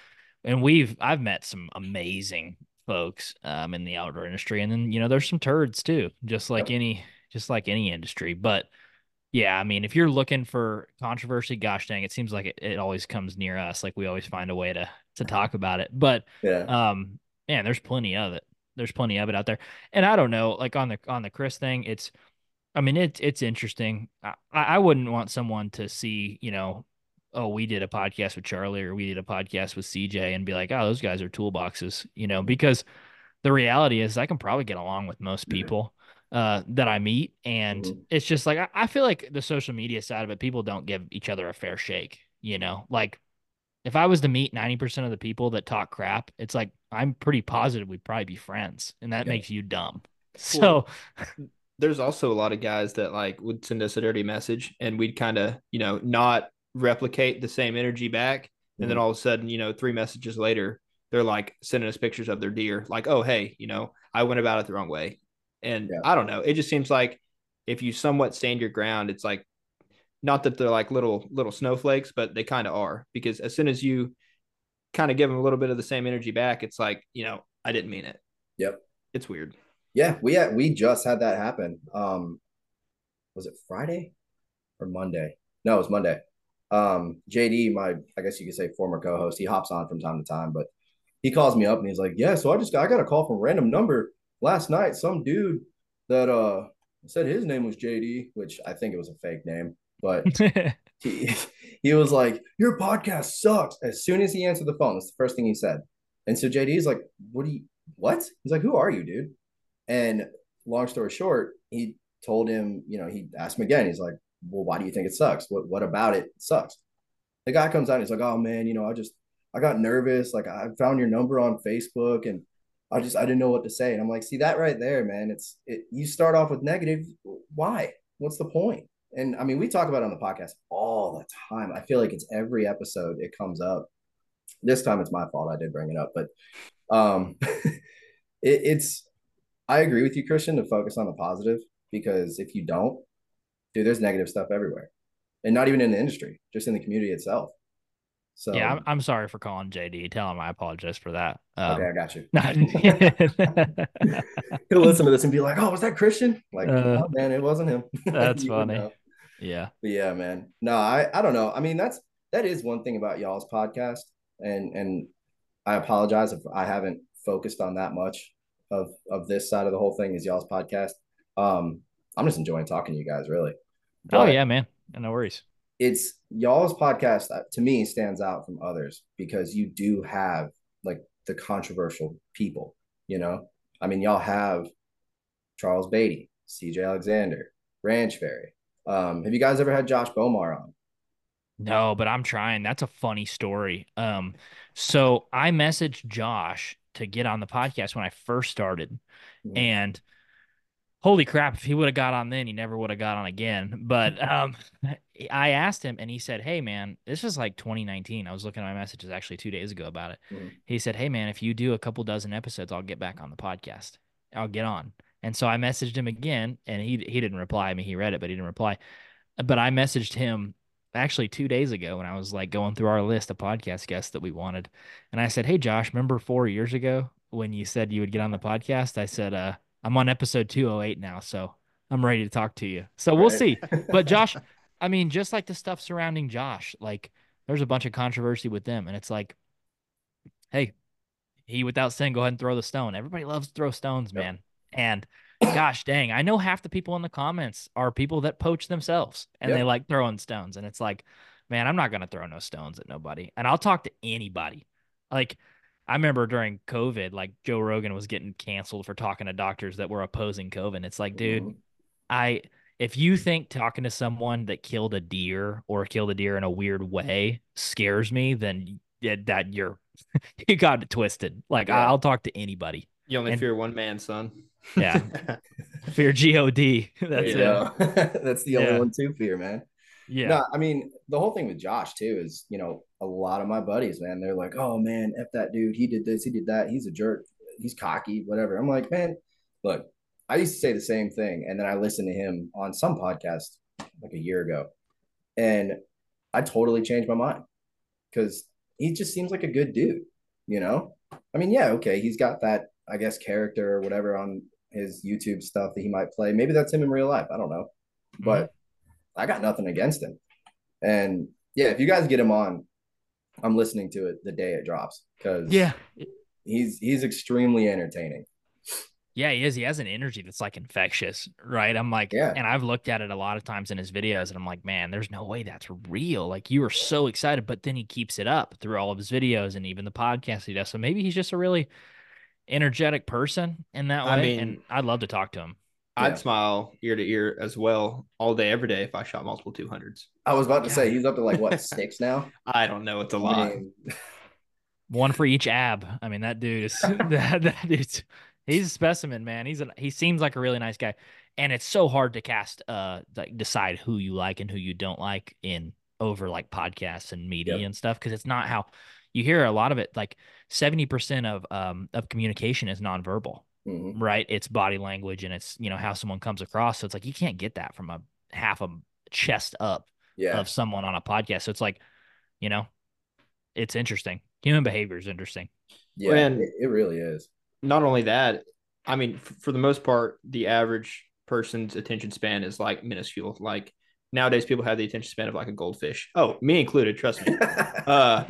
Speaker 3: and we've I've met some amazing folks um in the outdoor industry, and then you know there's some turds too, just like
Speaker 2: Yep.
Speaker 3: any just like any industry. But yeah, I mean, if you're looking for controversy, gosh dang, it seems like it, it always comes near us. Like we always find a way to to talk about it. But
Speaker 2: yeah,
Speaker 3: um, man, there's plenty of it. There's plenty of it out there. And I don't know, like on the on the Chris thing, it's I mean, it's it's interesting. I, I wouldn't want someone to see, you know, oh, we did a podcast with Charlie or we did a podcast with CJ and be like, oh, those guys are toolboxes, you know, because the reality is I can probably get along with most people uh that I meet. And
Speaker 2: Mhm.
Speaker 3: it's just like I, I feel like the social media side of it, people don't give each other a fair shake, you know, like if I was to meet 90% of the people that talk crap, it's like I'm pretty positive we'd probably be friends, and that
Speaker 2: Yeah.
Speaker 3: makes you dumb. So
Speaker 4: there's also a lot of guys that like would send us a dirty message and we'd kind of you know not replicate the same energy back and then
Speaker 2: Mhm.
Speaker 4: all of a sudden you know three messages later they're like sending us pictures of their deer like oh hey you know i went about it the wrong way and
Speaker 2: Yeah.
Speaker 4: i don't know it just seems like if you somewhat stand your ground it's like not that they're like little little snowflakes but they kind of are because as soon as you kind of give them a little bit of the same energy back it's like you know i didn't mean it
Speaker 2: Yep.
Speaker 4: it's weird
Speaker 2: yeah. We had we just had that happen. Um, was it Friday or Monday? No, it was Monday. Um, JD, my I guess you could say former co-host, he hops on from time to time, but he calls me up and he's like, "Yeah, so I just got, I got a call from a random number last night. Some dude that uh said his name was JD, which I think it was a fake name, but he he was like, "Your podcast sucks." As soon as he answered the phone, that's the first thing he said. And so JD is like, "What do you? What?" He's like, "Who are you, dude?" And long story short, he told him, you know, he asked him again. He's like, "Well, why do you think it sucks? What what about it sucks?" The guy comes out and he's like, "Oh man, you know, I just I got nervous. Like I found your number on Facebook and." I just I didn't know what to say, and I'm like, see that right there, man. It's it. You start off with negative. Why? What's the point? And I mean, we talk about it on the podcast all the time. I feel like it's every episode it comes up. This time it's my fault. I did bring it up, but um, it, it's. I agree with you, Christian, to focus on the positive because if you don't, dude, there's negative stuff everywhere, and not even in the industry, just in the community itself. So
Speaker 3: yeah, I'm, I'm sorry for calling JD. Tell him I apologize for that. Um,
Speaker 2: okay, I got you. He'll listen to this and be like, "Oh, was that Christian?" Like,
Speaker 3: Uh,
Speaker 2: "No, man, it wasn't him.
Speaker 3: that's funny. Yeah.
Speaker 2: But yeah, man. No, I I don't know. I mean, that's that is one thing about y'all's podcast, and and I apologize if I haven't focused on that much of of this side of the whole thing is y'all's podcast. Um, I'm just enjoying talking to you guys, really.
Speaker 3: Oh yeah, man. No worries.
Speaker 2: it's y'all's podcast uh, to me stands out from others because you do have like the controversial people. You know, I mean, y'all have Charles Beatty, C.J. Alexander, Ranch Fairy. Um, have you guys ever had Josh Bowmar on?
Speaker 3: No, but I'm trying. That's a funny story. Um, so I messaged Josh to get on the podcast when I first started,
Speaker 2: Mhm.
Speaker 3: and holy crap, if he would have got on then, he never would have got on again. But um, I asked him, and he said, "Hey, man, this was like 2019. I was looking at my messages actually two days ago about it.
Speaker 2: Mhm.
Speaker 3: He said, "Hey, man, if you do a couple dozen episodes, I'll get back on the podcast. I'll get on." And so I messaged him again, and he he didn't reply. I mean, he read it, but he didn't reply. But I messaged him actually two days ago when I was like going through our list of podcast guests that we wanted. And I said, Hey Josh, remember four years ago when you said you would get on the podcast? I said, uh, I'm on episode 208 now, so I'm ready to talk to you. So we'll
Speaker 2: Right?
Speaker 3: see. But Josh, I mean, just like the stuff surrounding Josh, like there's a bunch of controversy with them. And it's like, hey, he without sin, go ahead and throw the stone. Everybody loves to throw stones,
Speaker 2: Yep.
Speaker 3: man. And gosh dang, I know half the people in the comments are people that poach themselves and
Speaker 2: Yep.
Speaker 3: they like throwing stones. And it's like, man, I'm not gonna throw no stones at nobody. And I'll talk to anybody. Like I remember during COVID, like Joe Rogan was getting canceled for talking to doctors that were opposing COVID. It's like, dude,
Speaker 2: Mhm.
Speaker 3: I if you think talking to someone that killed a deer or killed a deer in a weird way scares me, then that you're you got it twisted. Like
Speaker 2: Yeah.
Speaker 3: I'll talk to anybody.
Speaker 4: You only
Speaker 3: And-
Speaker 4: fear one man, son.
Speaker 3: Yeah. Fear God. That's it.
Speaker 2: That's the only
Speaker 3: Yeah.
Speaker 2: one to fear, man.
Speaker 3: Yeah.
Speaker 2: No, I mean the whole thing with Josh too is you know a lot of my buddies, man, they're like, oh man, f that dude, he did this, he did that, he's a jerk, he's cocky, whatever. I'm like, man, look, I used to say the same thing, and then I listened to him on some podcast like a year ago, and I totally changed my mind because he just seems like a good dude, you know. I mean, yeah, okay, he's got that I guess character or whatever on his YouTube stuff that he might play. Maybe that's him in real life. I don't know, mm-hmm. but I got nothing against him. And yeah, if you guys get him on, I'm listening to it the day it drops because
Speaker 3: Yeah.
Speaker 2: he's he's extremely entertaining.
Speaker 3: Yeah, he is. He has an energy that's like infectious, right? I'm like,
Speaker 2: Yeah.
Speaker 3: and I've looked at it a lot of times in his videos, and I'm like, man, there's no way that's real. Like, you are so excited, but then he keeps it up through all of his videos and even the podcast he does. So maybe he's just a really energetic person in that way.
Speaker 4: I mean-
Speaker 3: and I'd love to talk to him.
Speaker 4: I'd smile ear to ear as well all day, every day if I shot multiple 200s.
Speaker 2: I was about to
Speaker 3: Yeah.
Speaker 2: say he's up to like what six now.
Speaker 4: I don't know. It's a lot.
Speaker 3: One for each ab. I mean, that dude is that, that dude's he's a specimen, man. He's a he seems like a really nice guy. And it's so hard to cast uh like decide who you like and who you don't like in over like podcasts and media
Speaker 2: Yep.
Speaker 3: and stuff because it's not how you hear a lot of it like 70% of um of communication is nonverbal,
Speaker 2: mhm.
Speaker 3: right? It's body language and it's, you know, how someone comes across. So it's like you can't get that from a half a chest up
Speaker 2: yeah,
Speaker 3: of someone on a podcast. So it's like, you know, it's interesting. Human behavior is interesting.
Speaker 2: yeah,
Speaker 4: And-
Speaker 2: it, it really is.
Speaker 4: Not only that, I mean, f- for the most part, the average person's attention span is like minuscule. Like nowadays, people have the attention span of like a goldfish. Oh, me included. Trust me. uh,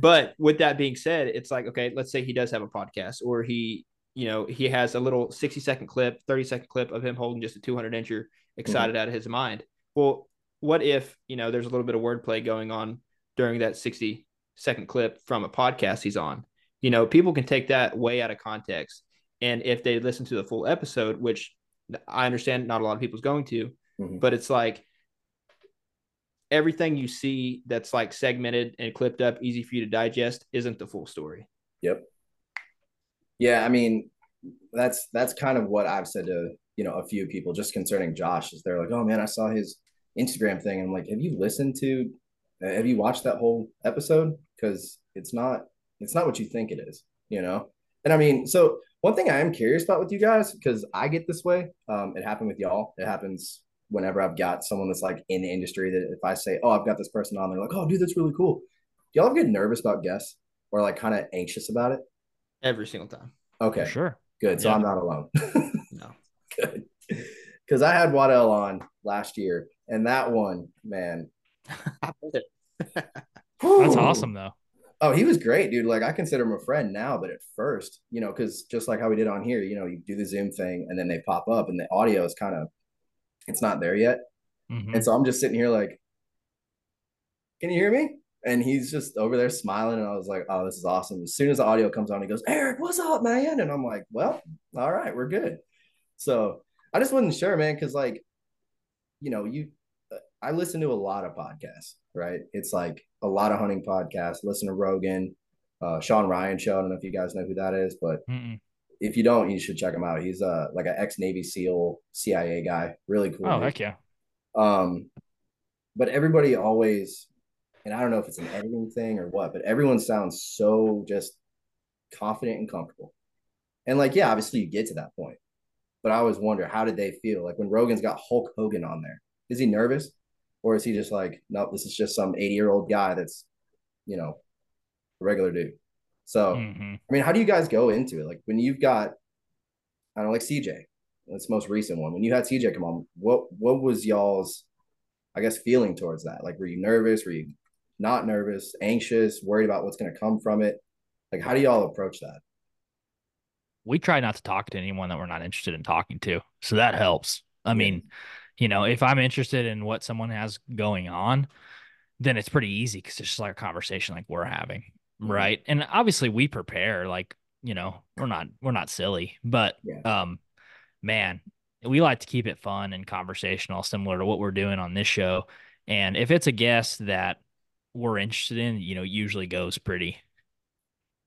Speaker 4: but with that being said, it's like, okay, let's say he does have a podcast or he, you know, he has a little 60 second clip, 30 second clip of him holding just a 200 incher excited out of his mind. Well, what if, you know, there's a little bit of wordplay going on during that 60 second clip from a podcast he's on? You know, people can take that way out of context. And if they listen to the full episode, which I understand not a lot of people's going to,
Speaker 2: Mhm.
Speaker 4: but it's like everything you see that's like segmented and clipped up, easy for you to digest, isn't the full story.
Speaker 2: Yep. Yeah, I mean, that's that's kind of what I've said to you know a few people just concerning Josh. Is they're like, oh man, I saw his Instagram thing. I'm like, have you listened to? Have you watched that whole episode? Because it's not it's not what you think it is, you know. And I mean, so one thing I am curious about with you guys because I get this way. Um, it happened with y'all. It happens whenever I've got someone that's like in the industry that if I say, oh, I've got this person on, they're like, oh, dude, that's really cool. Do y'all ever get nervous about guests or like kind of anxious about it?
Speaker 4: Every single time.
Speaker 2: Okay,
Speaker 3: For sure.
Speaker 2: good. So
Speaker 3: Yeah.
Speaker 2: I'm not alone.
Speaker 4: No.
Speaker 2: good. Because I had Waddell on last year, and that one, man.
Speaker 3: That's awesome though.
Speaker 2: Oh, he was great, dude. Like I consider him a friend now, but at first, you know, because just like how we did on here, you know, you do the Zoom thing and then they pop up and the audio is kind of it's not there yet.
Speaker 3: Mhm.
Speaker 2: And so I'm just sitting here like, Can you hear me? And he's just over there smiling, and I was like, "Oh, this is awesome!" As soon as the audio comes on, he goes, "Eric, what's up, man?" And I'm like, "Well, all right, we're good." So I just wasn't sure, man, because like, you know, you, I listen to a lot of podcasts, right? It's like a lot of hunting podcasts. Listen to Rogan, uh, Sean Ryan show. I don't know if you guys know who that is, but
Speaker 3: Mm-mm.
Speaker 2: If you don't, you should check him out. He's uh like an ex Navy SEAL, CIA guy, really cool.
Speaker 3: Oh
Speaker 2: dude.
Speaker 3: heck yeah.
Speaker 2: Um, but everybody always, and I don't know if it's an editing thing or what, but everyone sounds so just confident and comfortable. And like, yeah, obviously you get to that point, but I always wonder how did they feel like when Rogan's got Hulk Hogan on there? Is he nervous, or is he just like, nope, this is just some eighty year old guy that's, you know, a regular dude. So
Speaker 3: Mhm.
Speaker 2: I mean, how do you guys go into it? Like when you've got, I don't know, like CJ, that's the most recent one. When you had CJ come on, what what was y'all's, I guess, feeling towards that? Like, were you nervous? Were you not nervous? Anxious? Worried about what's going to come from it? Like, how do y'all approach that?
Speaker 3: We try not to talk to anyone that we're not interested in talking to. So that helps. I mean, you know, if I'm interested in what someone has going on, then it's pretty easy because it's just like a conversation like we're having.
Speaker 2: Mhm.
Speaker 3: Right. And obviously we prepare, like, you know, we're not we're not silly, but
Speaker 2: Yeah.
Speaker 3: um man, we like to keep it fun and conversational, similar to what we're doing on this show. And if it's a guest that we're interested in, you know, usually goes pretty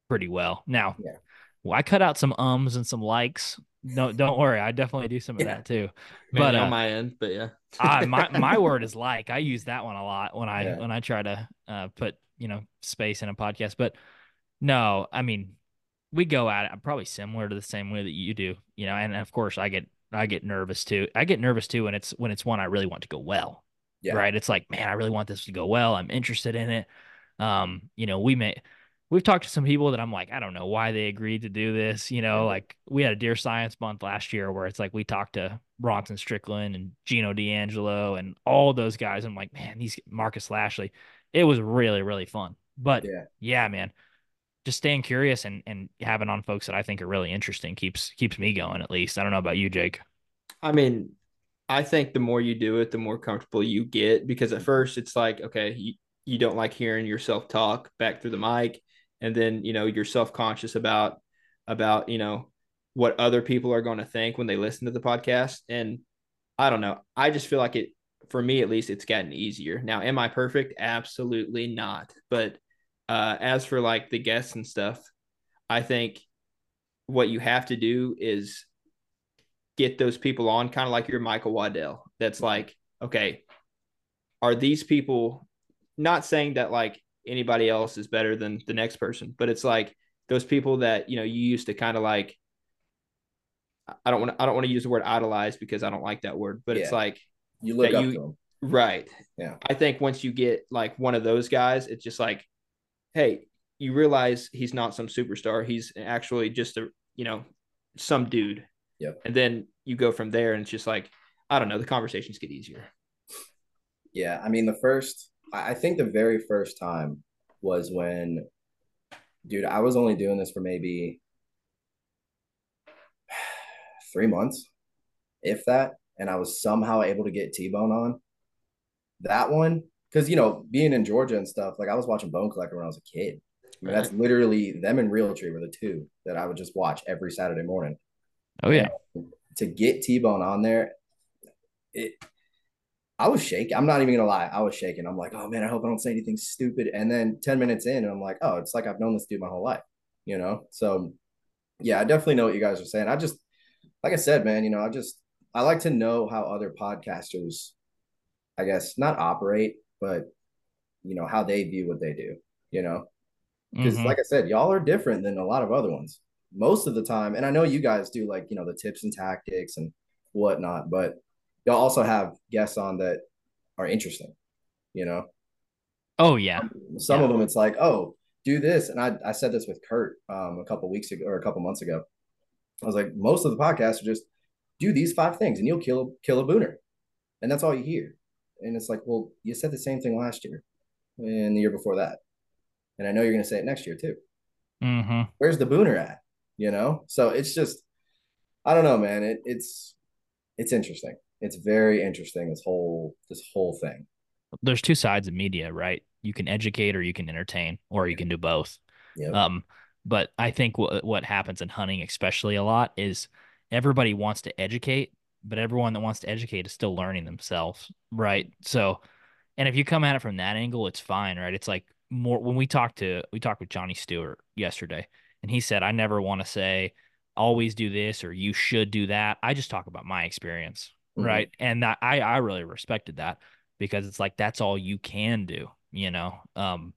Speaker 3: pretty well. Now,
Speaker 2: Yeah.
Speaker 3: well, I cut out some ums and some likes No, don't worry. I definitely do some of that too.
Speaker 4: Mainly
Speaker 3: But uh,
Speaker 4: on my end, but yeah.
Speaker 3: I, my my word is like. I use that one a lot when I
Speaker 2: Yeah.
Speaker 3: when I try to uh, put you know space in a podcast. But no, I mean we go at it probably similar to the same way that you do. You know, and of course I get I get nervous too. I get nervous too when it's when it's one I really want to go well.
Speaker 2: Yeah.
Speaker 3: Right. It's like, man, I really want this to go well. I'm interested in it. Um, you know, we may we've talked to some people that I'm like, I don't know why they agreed to do this. You know,
Speaker 2: Mhm.
Speaker 3: like we had a Deer Science Month last year where it's like we talked to Bronson Strickland and Gino D'Angelo and all those guys. I'm like, man, these Marcus Lashley. It was really, really fun. But
Speaker 2: Yeah.
Speaker 3: yeah, man. Just staying curious and and having on folks that I think are really interesting keeps keeps me going at least. I don't know about you, Jake.
Speaker 4: I mean, I think the more you do it, the more comfortable you get because at first it's like, okay, you, you don't like hearing yourself talk back through the mic. And then, you know, you're self conscious about, about, you know, what other people are going to think when they listen to the podcast. And I don't know. I just feel like it, for me at least, it's gotten easier. Now, am I perfect? Absolutely not. But uh, as for like the guests and stuff, I think what you have to do is get those people on, kind of like your Michael Waddell. That's like, okay, are these people not saying that like anybody else is better than the next person, but it's like those people that you know you used to kind of like. I don't want to. I don't want to use the word idolize because I don't like that word, but it's like
Speaker 2: You look up
Speaker 4: you-
Speaker 2: to them.
Speaker 4: Right.
Speaker 2: Yeah.
Speaker 4: I think once you get like one of those guys, it's just like, hey, you realize he's not some superstar. He's actually just a, you know, some dude.
Speaker 2: Yep.
Speaker 4: And then you go from there and it's just like, I don't know, the conversations get easier.
Speaker 2: Yeah, I mean the first I I think the very first time was when dude, I was only doing this for maybe three months, if that, and I was somehow able to get T-Bone on. That one, because you know, being in Georgia and stuff, like I was watching Bone Collector when I was a kid. I mean, that's literally them and Realtree were the two that I would just watch every Saturday morning
Speaker 3: Oh yeah.
Speaker 2: to get T-Bone on there, it I was shaking. I'm not even gonna lie, I was shaking. I'm like, oh man, I hope I don't say anything stupid. And then 10 minutes in, and I'm like, oh, it's like I've known this dude my whole life, you know? So yeah, I definitely know what you guys are saying. I just like I said, man, you know, I just I like to know how other podcasters, I guess, not operate, but you know, how they view what they do, you know? because
Speaker 3: Mhm.
Speaker 2: like I said, y'all are different than a lot of other ones most of the time. And I know you guys do like you know the tips and tactics and whatnot, but y'all also have guests on that are interesting. You know,
Speaker 3: oh yeah.
Speaker 2: some
Speaker 3: Yeah.
Speaker 2: of them it's like, oh, do this, and I I said this with Kurt um, a couple weeks ago or a couple months ago. I was like, most of the podcasts are just do these five things and you'll kill kill a booner, and that's all you hear. And it's like, well, you said the same thing last year and the year before that, and I know you're going to say it next year too
Speaker 3: hmm
Speaker 2: where's the booner at? You know? So it's just I don't know, man. It it's it's interesting. It's very interesting, this whole this whole thing.
Speaker 3: There's two sides of media, right? You can educate or you can entertain, or you can do both.
Speaker 2: Yep.
Speaker 3: Um, but I think what what happens in hunting, especially a lot, is everybody wants to educate, but everyone that wants to educate is still learning themselves, right? So, and if you come at it from that angle, it's fine, right? It's like more when we talked to we talked with Johnny Stewart yesterday, and he said, I never want to say always do this or you should do that. I just talk about my experience,
Speaker 2: Mhm.
Speaker 3: right? And that, I I really respected that because it's like that's all you can do, you know. Um,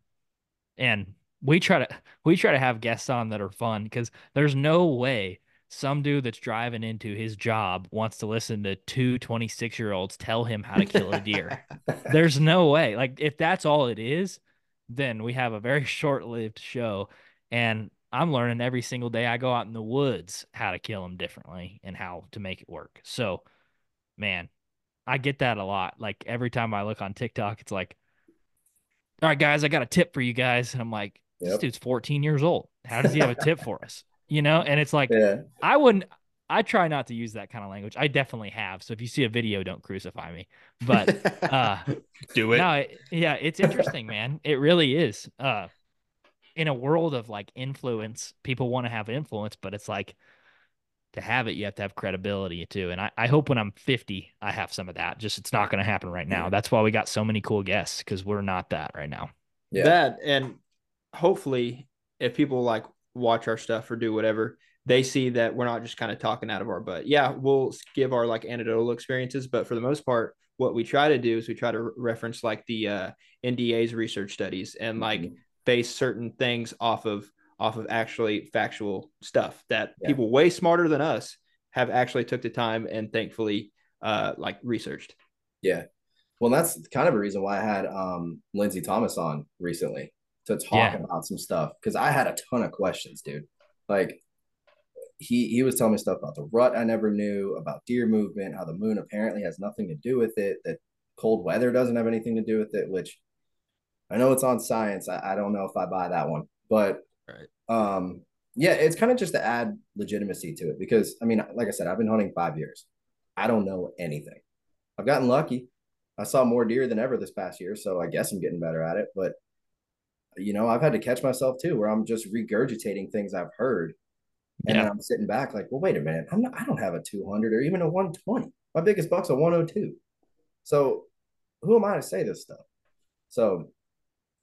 Speaker 3: and we try to we try to have guests on that are fun because there's no way some dude that's driving into his job wants to listen to two 26 year olds tell him how to kill a deer. there's no way. Like if that's all it is, then we have a very short lived show. And I'm learning every single day I go out in the woods how to kill them differently and how to make it work. So, man, I get that a lot. Like every time I look on TikTok, it's like, all right, guys, I got a tip for you guys. And I'm like, this
Speaker 2: Yep.
Speaker 3: dude's 14 years old. How does he have a tip for us? You know? And it's like,
Speaker 2: yeah.
Speaker 3: I wouldn't, I try not to use that kind of language. I definitely have. So if you see a video, don't crucify me. But, uh,
Speaker 4: do it.
Speaker 3: no, it, yeah, it's interesting, man. It really is. Uh, in a world of like influence, people want to have influence, but it's like to have it, you have to have credibility too. And I, I hope when I'm 50, I have some of that. Just it's not going to happen right now. That's why we got so many cool guests because we're not that right now.
Speaker 2: Yeah.
Speaker 4: That and hopefully, if people like watch our stuff or do whatever, they see that we're not just kind of talking out of our butt. Yeah, we'll give our like anecdotal experiences, but for the most part, what we try to do is we try to reference like the uh, NDA's research studies and like
Speaker 2: Mhm.
Speaker 4: base certain things off of off of actually factual stuff that
Speaker 2: Yeah.
Speaker 4: people way smarter than us have actually took the time and thankfully uh like researched.
Speaker 2: Yeah. Well, that's kind of a reason why I had um Lindsay Thomas on recently to talk
Speaker 3: Yeah.
Speaker 2: about some stuff because I had a ton of questions, dude. Like he he was telling me stuff about the rut I never knew, about deer movement, how the moon apparently has nothing to do with it, that cold weather doesn't have anything to do with it, which I know it's on science. I, I don't know if I buy that one. But
Speaker 4: Right.
Speaker 2: um yeah, it's kind of just to add legitimacy to it because I mean, like I said, I've been hunting five years. I don't know anything. I've gotten lucky. I saw more deer than ever this past year, so I guess I'm getting better at it. But you know, I've had to catch myself too, where I'm just regurgitating things I've heard, and
Speaker 3: Yeah.
Speaker 2: I'm sitting back like, well, wait a minute, I'm not, I don't have a 200 or even a 120. My biggest buck's a 102. So who am I to say this stuff? So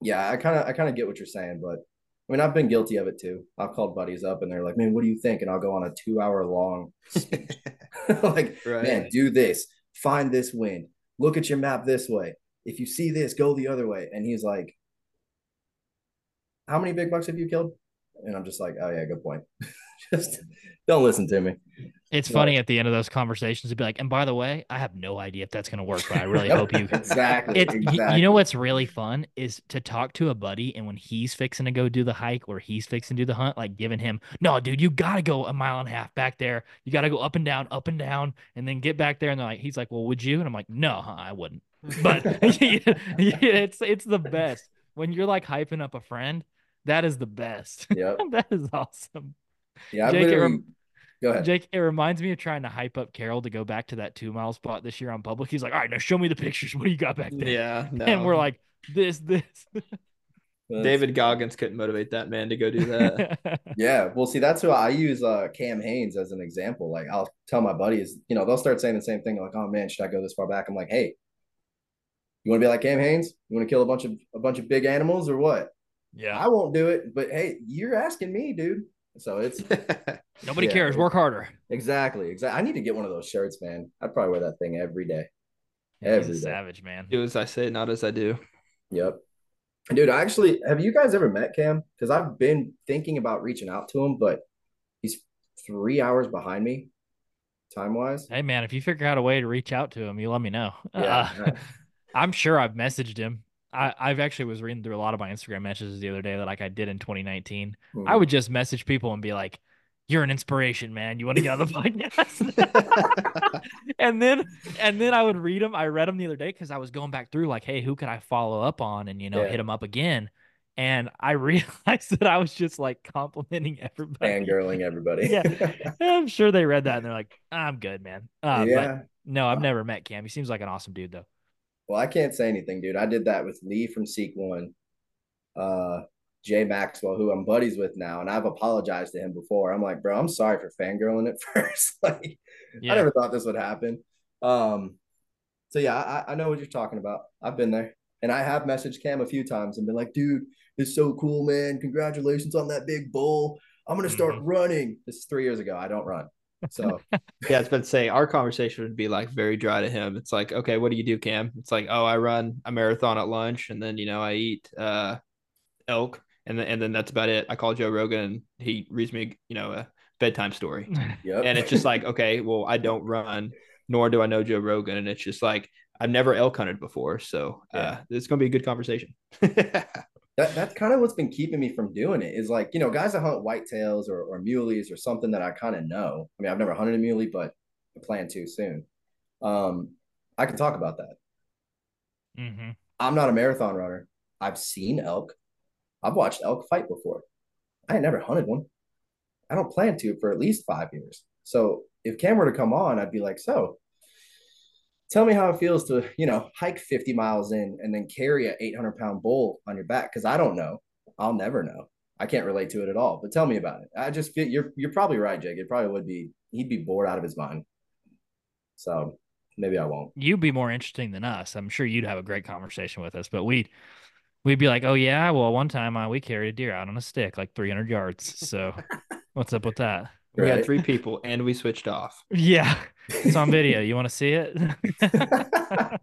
Speaker 2: yeah, I kind of I kind of get what you're saying, but I mean, I've been guilty of it too. I've called buddies up and they're like, "Man, what do you think?" And I'll go on a two hour long like,
Speaker 4: Right.
Speaker 2: "Man, do this, find this wind, look at your map this way. If you see this, go the other way." And he's like, "How many big bucks have you killed?" And I'm just like, "Oh yeah, good point. just don't listen to me."
Speaker 3: It's
Speaker 2: Right.
Speaker 3: funny at the end of those conversations to be like, and by the way, I have no idea if that's going to work, but I really hope you.
Speaker 2: exactly.
Speaker 3: It's y-
Speaker 2: exactly.
Speaker 3: you know what's really fun is to talk to a buddy and when he's fixing to go do the hike or he's fixing to do the hunt, like giving him, no, dude, you gotta go a mile and a half back there. You gotta go up and down, up and down, and then get back there. And they're like, he's like, well, would you? And I'm like, no, huh, I wouldn't. But yeah, it's it's the best when you're like hyping up a friend. That is the best.
Speaker 2: Yep.
Speaker 3: that is awesome.
Speaker 2: Yeah, I
Speaker 3: Jake, it rem-
Speaker 2: Go ahead.
Speaker 3: Jake, it reminds me of trying to hype up Carol to go back to that two mile spot this year on public. He's like, all right, now show me the pictures. What do you got back there?
Speaker 4: Yeah, no.
Speaker 3: And we're like, this, this.
Speaker 4: David Goggins couldn't motivate that man to go do that.
Speaker 2: Yeah, well, see, that's who I use uh Cam Hanes as an example. Like, I'll tell my buddies, you know, they'll start saying the same thing, like, "Oh man, should I go this far back?" I'm like, "Hey, you want to be like Cam Hanes? You want to kill a bunch of a bunch of big animals or what?"
Speaker 3: Yeah.
Speaker 2: I won't do it, but hey, you're asking me, dude. So it's
Speaker 3: Nobody
Speaker 2: Yeah.
Speaker 3: cares. Work harder.
Speaker 2: exactly, exactly. I need to get one of those shirts, man. I'd probably wear that thing every day.
Speaker 3: Yeah, he's a
Speaker 2: day.
Speaker 3: savage, man.
Speaker 4: do as I say, not as I do.
Speaker 2: Yep. Dude, I actually have you guys ever met Cam? Because I've been thinking about reaching out to him, but he's three hours behind me, time wise.
Speaker 3: Hey, man, if you figure out a way to reach out to him, you let me know.
Speaker 2: Yeah.
Speaker 3: Uh, I'm sure I've messaged him. I, I've actually was reading through a lot of my Instagram messages the other day that like I did in 2019.
Speaker 2: Hmm.
Speaker 3: I would just message people and be like, "You're an inspiration, man. You want to get on the podcast?" and then and then I would read them. I read them the other day because I was going back through like, "Hey, who could I follow up on?" and you know,
Speaker 2: Yeah.
Speaker 3: hit them up again. And I realized that I was just like complimenting everybody.
Speaker 2: fangirling everybody.
Speaker 3: Yeah. I'm sure they read that and they're like, "I'm good, man." Uh,
Speaker 2: yeah.
Speaker 3: no, I've never met Cam. He seems like an awesome dude, though.
Speaker 2: Well, I can't say anything, dude. I did that with Lee from Seek One, uh, Jay Maxwell, who I'm buddies with now, and I've apologized to him before. I'm like, bro, I'm sorry for fangirling at first. like,
Speaker 3: Yeah.
Speaker 2: I never thought this would happen. Um, so yeah, I, I know what you're talking about. I've been there, and I have messaged Cam a few times and been like, dude, it's so cool, man. Congratulations on that big bull. I'm gonna start
Speaker 3: Mhm.
Speaker 2: running. This is three years ago. I don't run, so
Speaker 4: Yeah, it's been to say our conversation would be like very dry to him. It's like, okay, what do you do, Cam? It's like, oh, I run a marathon at lunch, and then you know I eat uh, elk, and then and then that's about it. I call Joe Rogan, and he reads me, you know, a bedtime story,
Speaker 2: yep.
Speaker 4: and it's just like, okay, well, I don't run, nor do I know Joe Rogan, and it's just like I've never elk hunted before, so uh,
Speaker 2: Yeah.
Speaker 4: it's gonna be a good conversation.
Speaker 2: that that's kind of what's been keeping me from doing it is like you know guys that hunt whitetails or, or muleys or something that i kind of know. I mean i've never hunted a muley but i plan to soon. Um i can talk about that.
Speaker 3: Mm-hmm.
Speaker 2: i'm not a marathon runner. I've seen elk. I've watched elk fight before. I ain't never hunted one. I don't plan to for at least five years. So if cam were to come on i'd be like so tell me how it feels to you know hike 50 miles in and then carry a 800 pound bull on your back because i don't know i'll never know i can't relate to it at all but tell me about it i just feel you're you're probably right jake it probably would be he'd be bored out of his mind so maybe i won't
Speaker 3: You'd be more interesting than us. I'm sure you'd have a great conversation with us, but we'd we'd be like, "Oh yeah, well, one time uh, we carried a deer out on a stick like 300 yards. So, what's up with that?"
Speaker 4: We
Speaker 2: Right.
Speaker 4: had three people, and we switched off.
Speaker 3: Yeah, it's on video. You want to see it?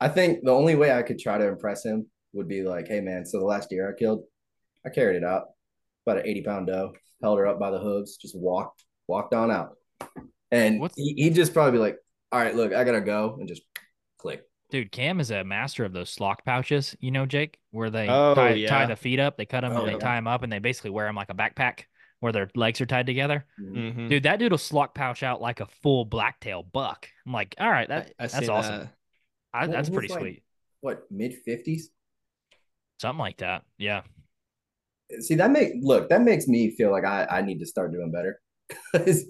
Speaker 2: I think the only way I could try to impress him would be like, hey man, so the last deer I killed, I carried it out, about an 80 pound doe, held her up by the hooves, just walked, walked on out. And
Speaker 3: What's-
Speaker 2: he, he'd just probably be like, all right, look, I gotta go and just click.
Speaker 3: Dude, Cam is a master of those slock pouches. You know, Jake, where they
Speaker 4: Oh,
Speaker 3: tie, tie the feet up, they cut them
Speaker 2: Oh,
Speaker 3: and they
Speaker 2: yeah.
Speaker 3: tie them up, and they basically wear them like a backpack, where their legs are tied together.
Speaker 4: Mhm.
Speaker 3: Dude, that dude will slock pouch out like a full blacktail buck. I'm like, all right, that
Speaker 4: I
Speaker 3: that's awesome.
Speaker 4: that.
Speaker 3: I,
Speaker 2: Well,
Speaker 3: that's pretty
Speaker 2: like-
Speaker 3: sweet.
Speaker 2: What, mid 50s?
Speaker 3: Something like that. Yeah.
Speaker 2: See, that make look, that makes me feel like I, I need to start doing better. Because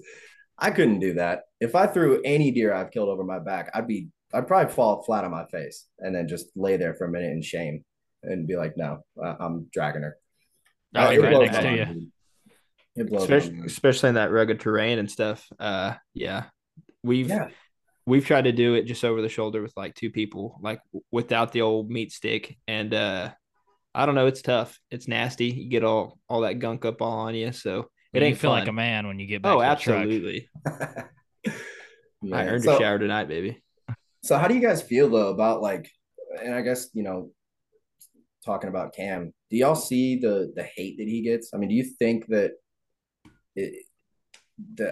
Speaker 2: I couldn't do that. If I threw any deer I've killed over my back, I'd be I'd probably fall flat on my face and then just lay there for a minute in shame and be like, no, I, I'm dragging her.
Speaker 3: I'll
Speaker 2: Uh,
Speaker 3: be right next to you.
Speaker 2: Dude. It blows
Speaker 4: especially, especially in that rugged terrain and stuff. Uh, yeah, we've
Speaker 2: Yeah.
Speaker 4: we've tried to do it just over the shoulder with like two people, like without the old meat stick, and uh, I don't know, it's tough. It's nasty. You get all all that gunk up all on you, so it
Speaker 3: you
Speaker 4: ain't
Speaker 3: feel
Speaker 4: fun.
Speaker 3: like a man when you get back
Speaker 4: oh,
Speaker 3: to the truck.
Speaker 4: absolutely. I earned
Speaker 2: so,
Speaker 4: a shower tonight, baby.
Speaker 2: so how do you guys feel though about like and I guess, you know, talking about Cam, do y'all see the the hate that he gets? I mean, do you think that it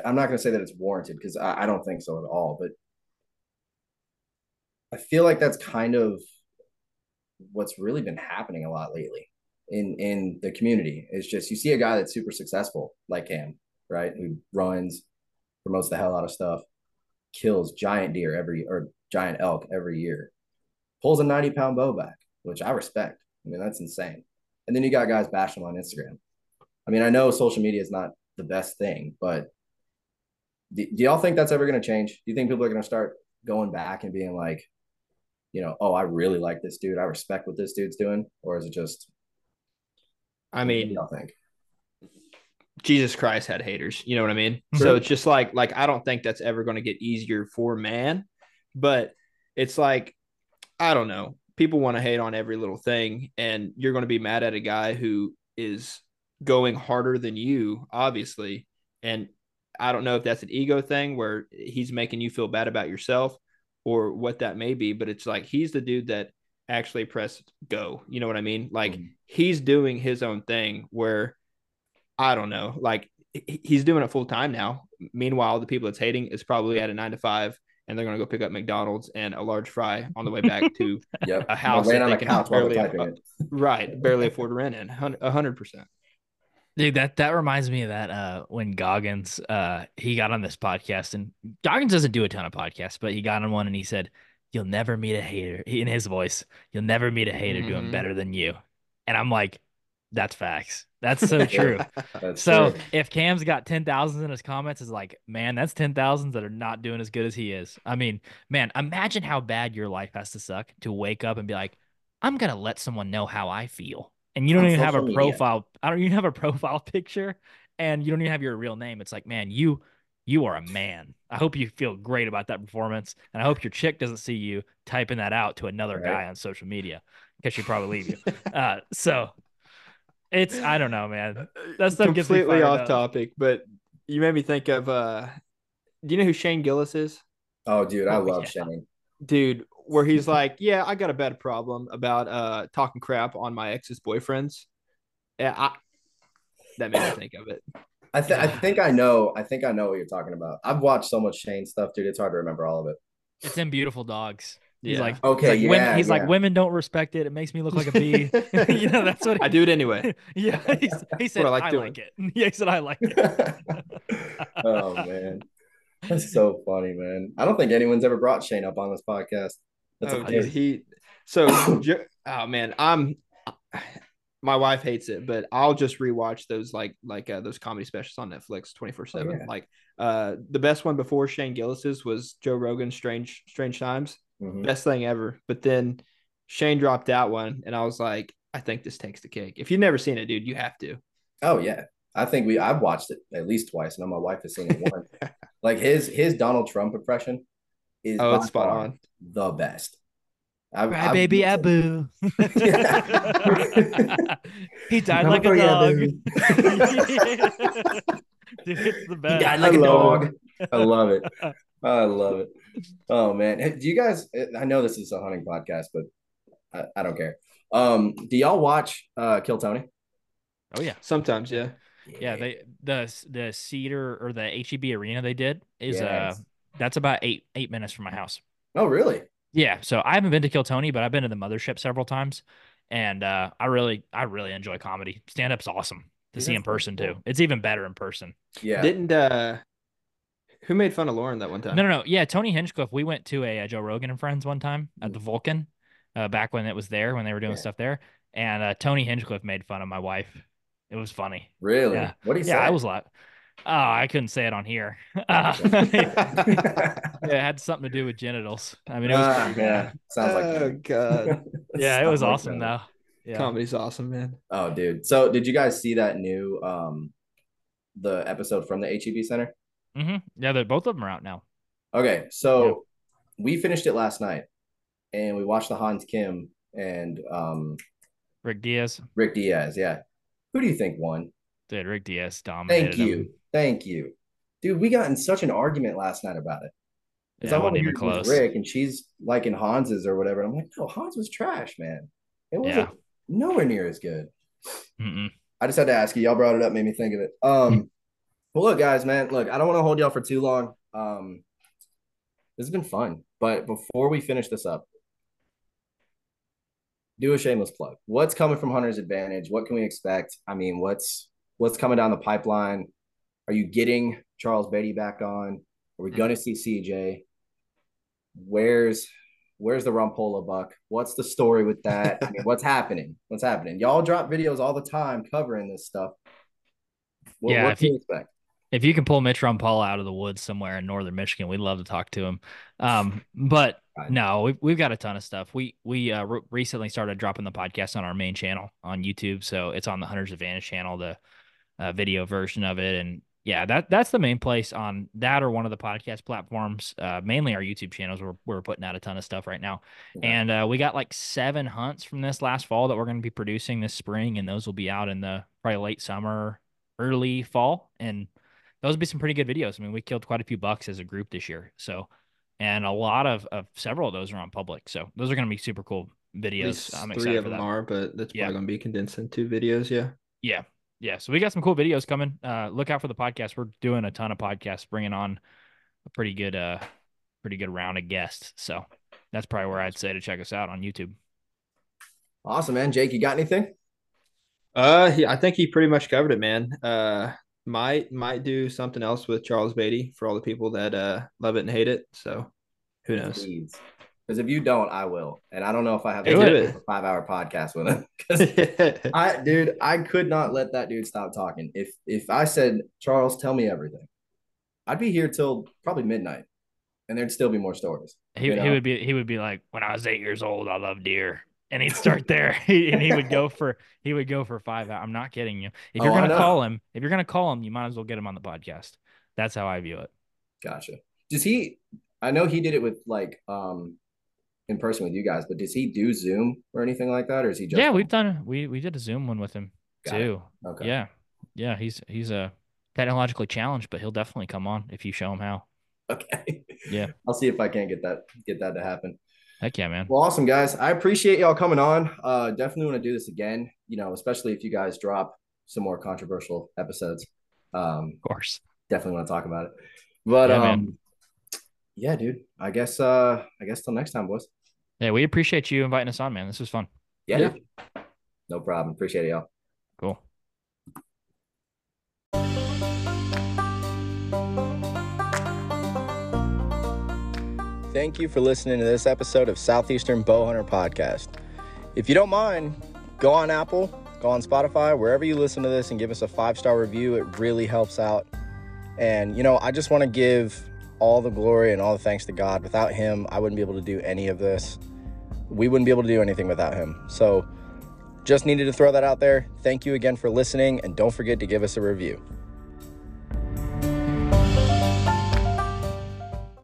Speaker 2: I'm not gonna say that it's warranted because I, I don't think so at all, but I feel like that's kind of what's really been happening a lot lately in in the community. It's just you see a guy that's super successful like him, right? Who runs, promotes the hell out of stuff, kills giant deer every or giant elk every year, pulls a 90 pound bow back, which I respect. I mean, that's insane. And then you got guys bashing him on Instagram. I mean, I know social media is not the best thing, but do, do y'all think that's ever going to change? Do you think people are going to start going back and being like, you know, oh, I really like this dude. I respect what this dude's doing, or is it just?
Speaker 4: I
Speaker 2: what do
Speaker 4: mean,
Speaker 2: y'all think?
Speaker 4: Jesus Christ had haters. You know what I mean?
Speaker 2: True.
Speaker 4: So it's just like like I don't think that's ever going to get easier for man, but it's like I don't know. People want to hate on every little thing, and you're going to be mad at a guy who is going harder than you, obviously. And I don't know if that's an ego thing where he's making you feel bad about yourself or what that may be, but it's like he's the dude that actually pressed go. You know what I mean? Like
Speaker 2: Mhm.
Speaker 4: he's doing his own thing where I don't know, like he's doing it full time now. Meanwhile, the people that's hating is probably at a nine to five and they're going to go pick up McDonald's and a large fry on the way back to
Speaker 2: Yep.
Speaker 4: a house
Speaker 2: on
Speaker 4: they
Speaker 2: couch while
Speaker 4: barely-
Speaker 2: typing it.
Speaker 4: right, barely afford rent in. A hundred percent.
Speaker 3: Dude, that that reminds me of that uh when Goggins uh he got on this podcast and Goggins doesn't do a ton of podcasts, but he got on one and he said, You'll never meet a hater in his voice, you'll never meet a hater doing
Speaker 4: Mhm.
Speaker 3: better than you. And I'm like, that's facts. That's so true.
Speaker 2: That's
Speaker 3: so
Speaker 2: true.
Speaker 3: if Cam's got ten thousands in his comments, is like, man, that's ten thousands that are not doing as good as he is. I mean, man, imagine how bad your life has to suck to wake up and be like, I'm gonna let someone know how I feel. And you don't even have a
Speaker 2: social media.
Speaker 3: profile. I don't even have a profile picture and you don't even have your real name. It's like, man, you you are a man. I hope you feel great about that performance. And I hope your chick doesn't see you typing that out to another
Speaker 2: Right.
Speaker 3: guy on social media because she'd probably leave you. Uh, so it's I don't know, man. That stuff gets me
Speaker 4: completely off
Speaker 3: up.
Speaker 4: topic, but you made me think of uh do you know who Shane Gillis is?
Speaker 2: Oh, dude, I
Speaker 3: Oh,
Speaker 2: love
Speaker 3: yeah.
Speaker 2: Shane.
Speaker 4: Dude, where he's like, Yeah, I got a bad problem about uh talking crap on my ex's boyfriends. Yeah, I that made me think of it.
Speaker 2: I, th- I think I know. I think I know what you're talking about. I've watched so much Shane stuff, dude. It's hard to remember all of it.
Speaker 3: It's in Beautiful Dogs. He's
Speaker 4: Yeah.
Speaker 3: like,
Speaker 2: Okay,
Speaker 3: he's, like, women,
Speaker 2: yeah,
Speaker 3: he's like, women don't respect it. It makes me look like a bee. you know, that's what
Speaker 4: I do it anyway.
Speaker 3: yeah, he said,
Speaker 4: I
Speaker 3: I
Speaker 4: like
Speaker 3: like,
Speaker 4: doing.
Speaker 3: it. Yeah, he said, I like it.
Speaker 2: oh man, that's so funny, man. I don't think anyone's ever brought Shane up on this podcast. That's
Speaker 4: oh, dude, he so oh man, I'm my wife hates it, but I'll just rewatch those like like uh, those comedy specials on Netflix 24
Speaker 2: Oh,
Speaker 4: 7
Speaker 2: yeah.
Speaker 4: Like uh the best one before Shane Gillis's was Joe Rogan's Strange Strange Times.
Speaker 2: Mhm.
Speaker 4: Best thing ever. But then Shane dropped that one and I was like, I think this takes the cake. If you've never seen it, dude, you have to.
Speaker 2: Oh yeah, I think we. I've watched it at least twice. Know my wife has seen it once. like his his Donald Trump impression is
Speaker 4: Oh, it's spot on.
Speaker 2: the best. I've,
Speaker 3: Cry
Speaker 2: I've
Speaker 3: baby
Speaker 2: listened-
Speaker 3: Abu. He died
Speaker 2: Come
Speaker 3: like a dog. Dude, it's the
Speaker 2: He
Speaker 3: best.
Speaker 2: died like
Speaker 4: I
Speaker 2: a
Speaker 4: love
Speaker 2: dog. I love it. I love it. Oh man, Hey, do you guys? I know this is a hunting podcast, but I, I don't care. Um, do y'all watch uh Kill Tony?
Speaker 3: Oh yeah.
Speaker 4: Sometimes, yeah.
Speaker 3: Yeah, they the the cedar or the HEB arena they did is
Speaker 2: Yes.
Speaker 3: uh that's about eight eight minutes from my house.
Speaker 2: Oh really?
Speaker 3: Yeah, so I haven't been to Kill Tony, but I've been to the mothership several times, and uh, I really I really enjoy comedy. Stand up's awesome to
Speaker 2: Dude,
Speaker 3: see in person
Speaker 2: cool.
Speaker 3: too. It's even better in person.
Speaker 2: Yeah.
Speaker 4: Didn't uh who made fun of Lauren that one time?
Speaker 3: No, no, no. Yeah, Tony Hinchcliffe. We went to a, uh Joe Rogan and Friends one time at
Speaker 2: Mm.
Speaker 3: the Vulcan, uh, back when it was there when they were doing
Speaker 2: Yeah.
Speaker 3: stuff there, and uh, Tony Hinchcliffe made fun of my wife. It was funny.
Speaker 2: really?
Speaker 3: Yeah.
Speaker 2: What do you say?
Speaker 3: Yeah, I was like, oh, I couldn't say it on here. Uh, yeah, it had something to do with genitals. I mean, it was pretty
Speaker 2: yeah. Sounds like
Speaker 4: oh god.
Speaker 3: Yeah, it was
Speaker 2: Sounds like
Speaker 3: awesome
Speaker 2: that.
Speaker 3: though. Yeah.
Speaker 4: Comedy's awesome, man.
Speaker 2: Oh, dude. So, did you guys see that new um the episode from the HEB Center?
Speaker 3: Mm-hmm. Yeah, they're both of them are out now.
Speaker 2: Okay, so we finished it last night, and we watched the Hans Kim and um
Speaker 3: Rick Diaz.
Speaker 2: Rick Diaz. Yeah, who do you think won?
Speaker 3: Dude, Rick Diaz dominated
Speaker 2: Thank you,
Speaker 3: him.
Speaker 2: Thank you, dude. We got in such an argument last night about it. Because
Speaker 3: Yeah,
Speaker 2: I'm
Speaker 3: even close.
Speaker 2: Rick, and she's liking Hans's or whatever. And I'm like, no, Hans was trash, man. It wasn't
Speaker 3: Yeah.
Speaker 2: nowhere near as good.
Speaker 3: Mm-mm.
Speaker 2: I just had to ask you. Y'all brought it up, made me think of it. Um, well, look, guys, man, look, I don't want to hold y'all for too long. Um, this has been fun, but before we finish this up, do a shameless plug. What's coming from Hunter's Advantage? What can we expect? I mean, what's what's coming down the pipeline? Are you getting Charles Beatty back on? Are we going to see CJ? Where's where's the Rompola buck? What's the story with that? I mean, what's happening? What's happening? Y'all drop videos all the time covering this stuff. What,
Speaker 3: Yeah,
Speaker 2: what
Speaker 3: if you-
Speaker 2: expect?
Speaker 3: If you can pull Mitch Rompola out of the woods somewhere in northern Michigan, we'd love to talk to him. Um, but no, we've, we've got a ton of stuff. We we uh, re- recently started dropping the podcast on our main channel on YouTube, so it's on the Hunters Advantage channel, the uh, video version of it, and yeah, that that's the main place on that or one of the podcast platforms. Uh, mainly our YouTube channels. We're we're putting out a ton of stuff right now,
Speaker 2: Okay.
Speaker 3: and uh, we got like seven hunts from this last fall that we're going to be producing this spring, and those will be out in the probably late summer, early fall, and those will be some pretty good videos. I mean, we killed quite a few bucks as a group this year, so and a lot of of several of those are on public, so those are going to be super cool videos. I'm
Speaker 4: three
Speaker 3: excited
Speaker 4: of
Speaker 3: for
Speaker 4: them are, but that's
Speaker 3: Yeah.
Speaker 4: probably gonna be condensed into two videos. Yeah.
Speaker 3: Yeah. Yeah. So we got some cool videos coming. Uh, look out for the podcast. We're doing a ton of podcasts, bringing on a pretty good, uh, pretty good round of guests. So that's probably where I'd say to check us out on YouTube.
Speaker 2: Awesome, man. Jake, you got anything?
Speaker 4: Uh, he, I think he pretty much covered it, man. Uh, might might do something else with Charles Beatty for all the people that uh love it and hate it. So, who knows?
Speaker 2: Please. Because if you don't, I will. And I don't know if I have
Speaker 3: Do
Speaker 2: a five hour podcast with him. 'Cause I dude, I could not let that dude stop talking. If if I said, Charles, tell me everything, I'd be here till probably midnight. And there'd still be more stories.
Speaker 3: He,
Speaker 2: You
Speaker 3: he would be he would be like, when I was eight years old, I loved deer, and he'd start there, and he would go for he would go for five. hours. I'm not kidding you. If you're
Speaker 2: Oh,
Speaker 3: gonna call him, if you're gonna call him, you might as well get him on the podcast. That's how I view it.
Speaker 2: Gotcha. Does he I know he did it with like um in person with you guys, but does he do Zoom or anything like that? Or is he just
Speaker 3: yeah, we've done we we did a Zoom one with him
Speaker 2: Got it.
Speaker 3: too.
Speaker 2: okay.
Speaker 3: Yeah, yeah, he's he's a technologically challenged, but he'll definitely come on if you show him how.
Speaker 2: Okay.
Speaker 3: Yeah.
Speaker 2: I'll see if I can't get that get that to happen.
Speaker 3: Heck yeah, man.
Speaker 2: Well, awesome, guys. I appreciate y'all coming on. Uh, definitely want to do this again. You know, especially if you guys drop some more controversial episodes. Um,
Speaker 3: Of course.
Speaker 2: definitely want to talk about it. But
Speaker 3: Yeah, man.
Speaker 2: um, yeah, dude. I guess uh, I guess till next time, boys.
Speaker 3: Yeah, we appreciate you inviting us on, man. This was fun.
Speaker 2: Yeah,
Speaker 4: Yeah.
Speaker 2: No problem. Appreciate it, y'all.
Speaker 3: Cool.
Speaker 6: Thank you for listening to this episode of Southeastern Bowhunter Podcast. If you don't mind, go on Apple, go on Spotify, wherever you listen to this, and give us a five star review. It really helps out. And, you know, I just want to give all the glory and all the thanks to God. Without Him, I wouldn't be able to do any of this. We wouldn't be able to do anything without Him. So, just needed to throw that out there. Thank you again for listening, and don't forget to give us a review.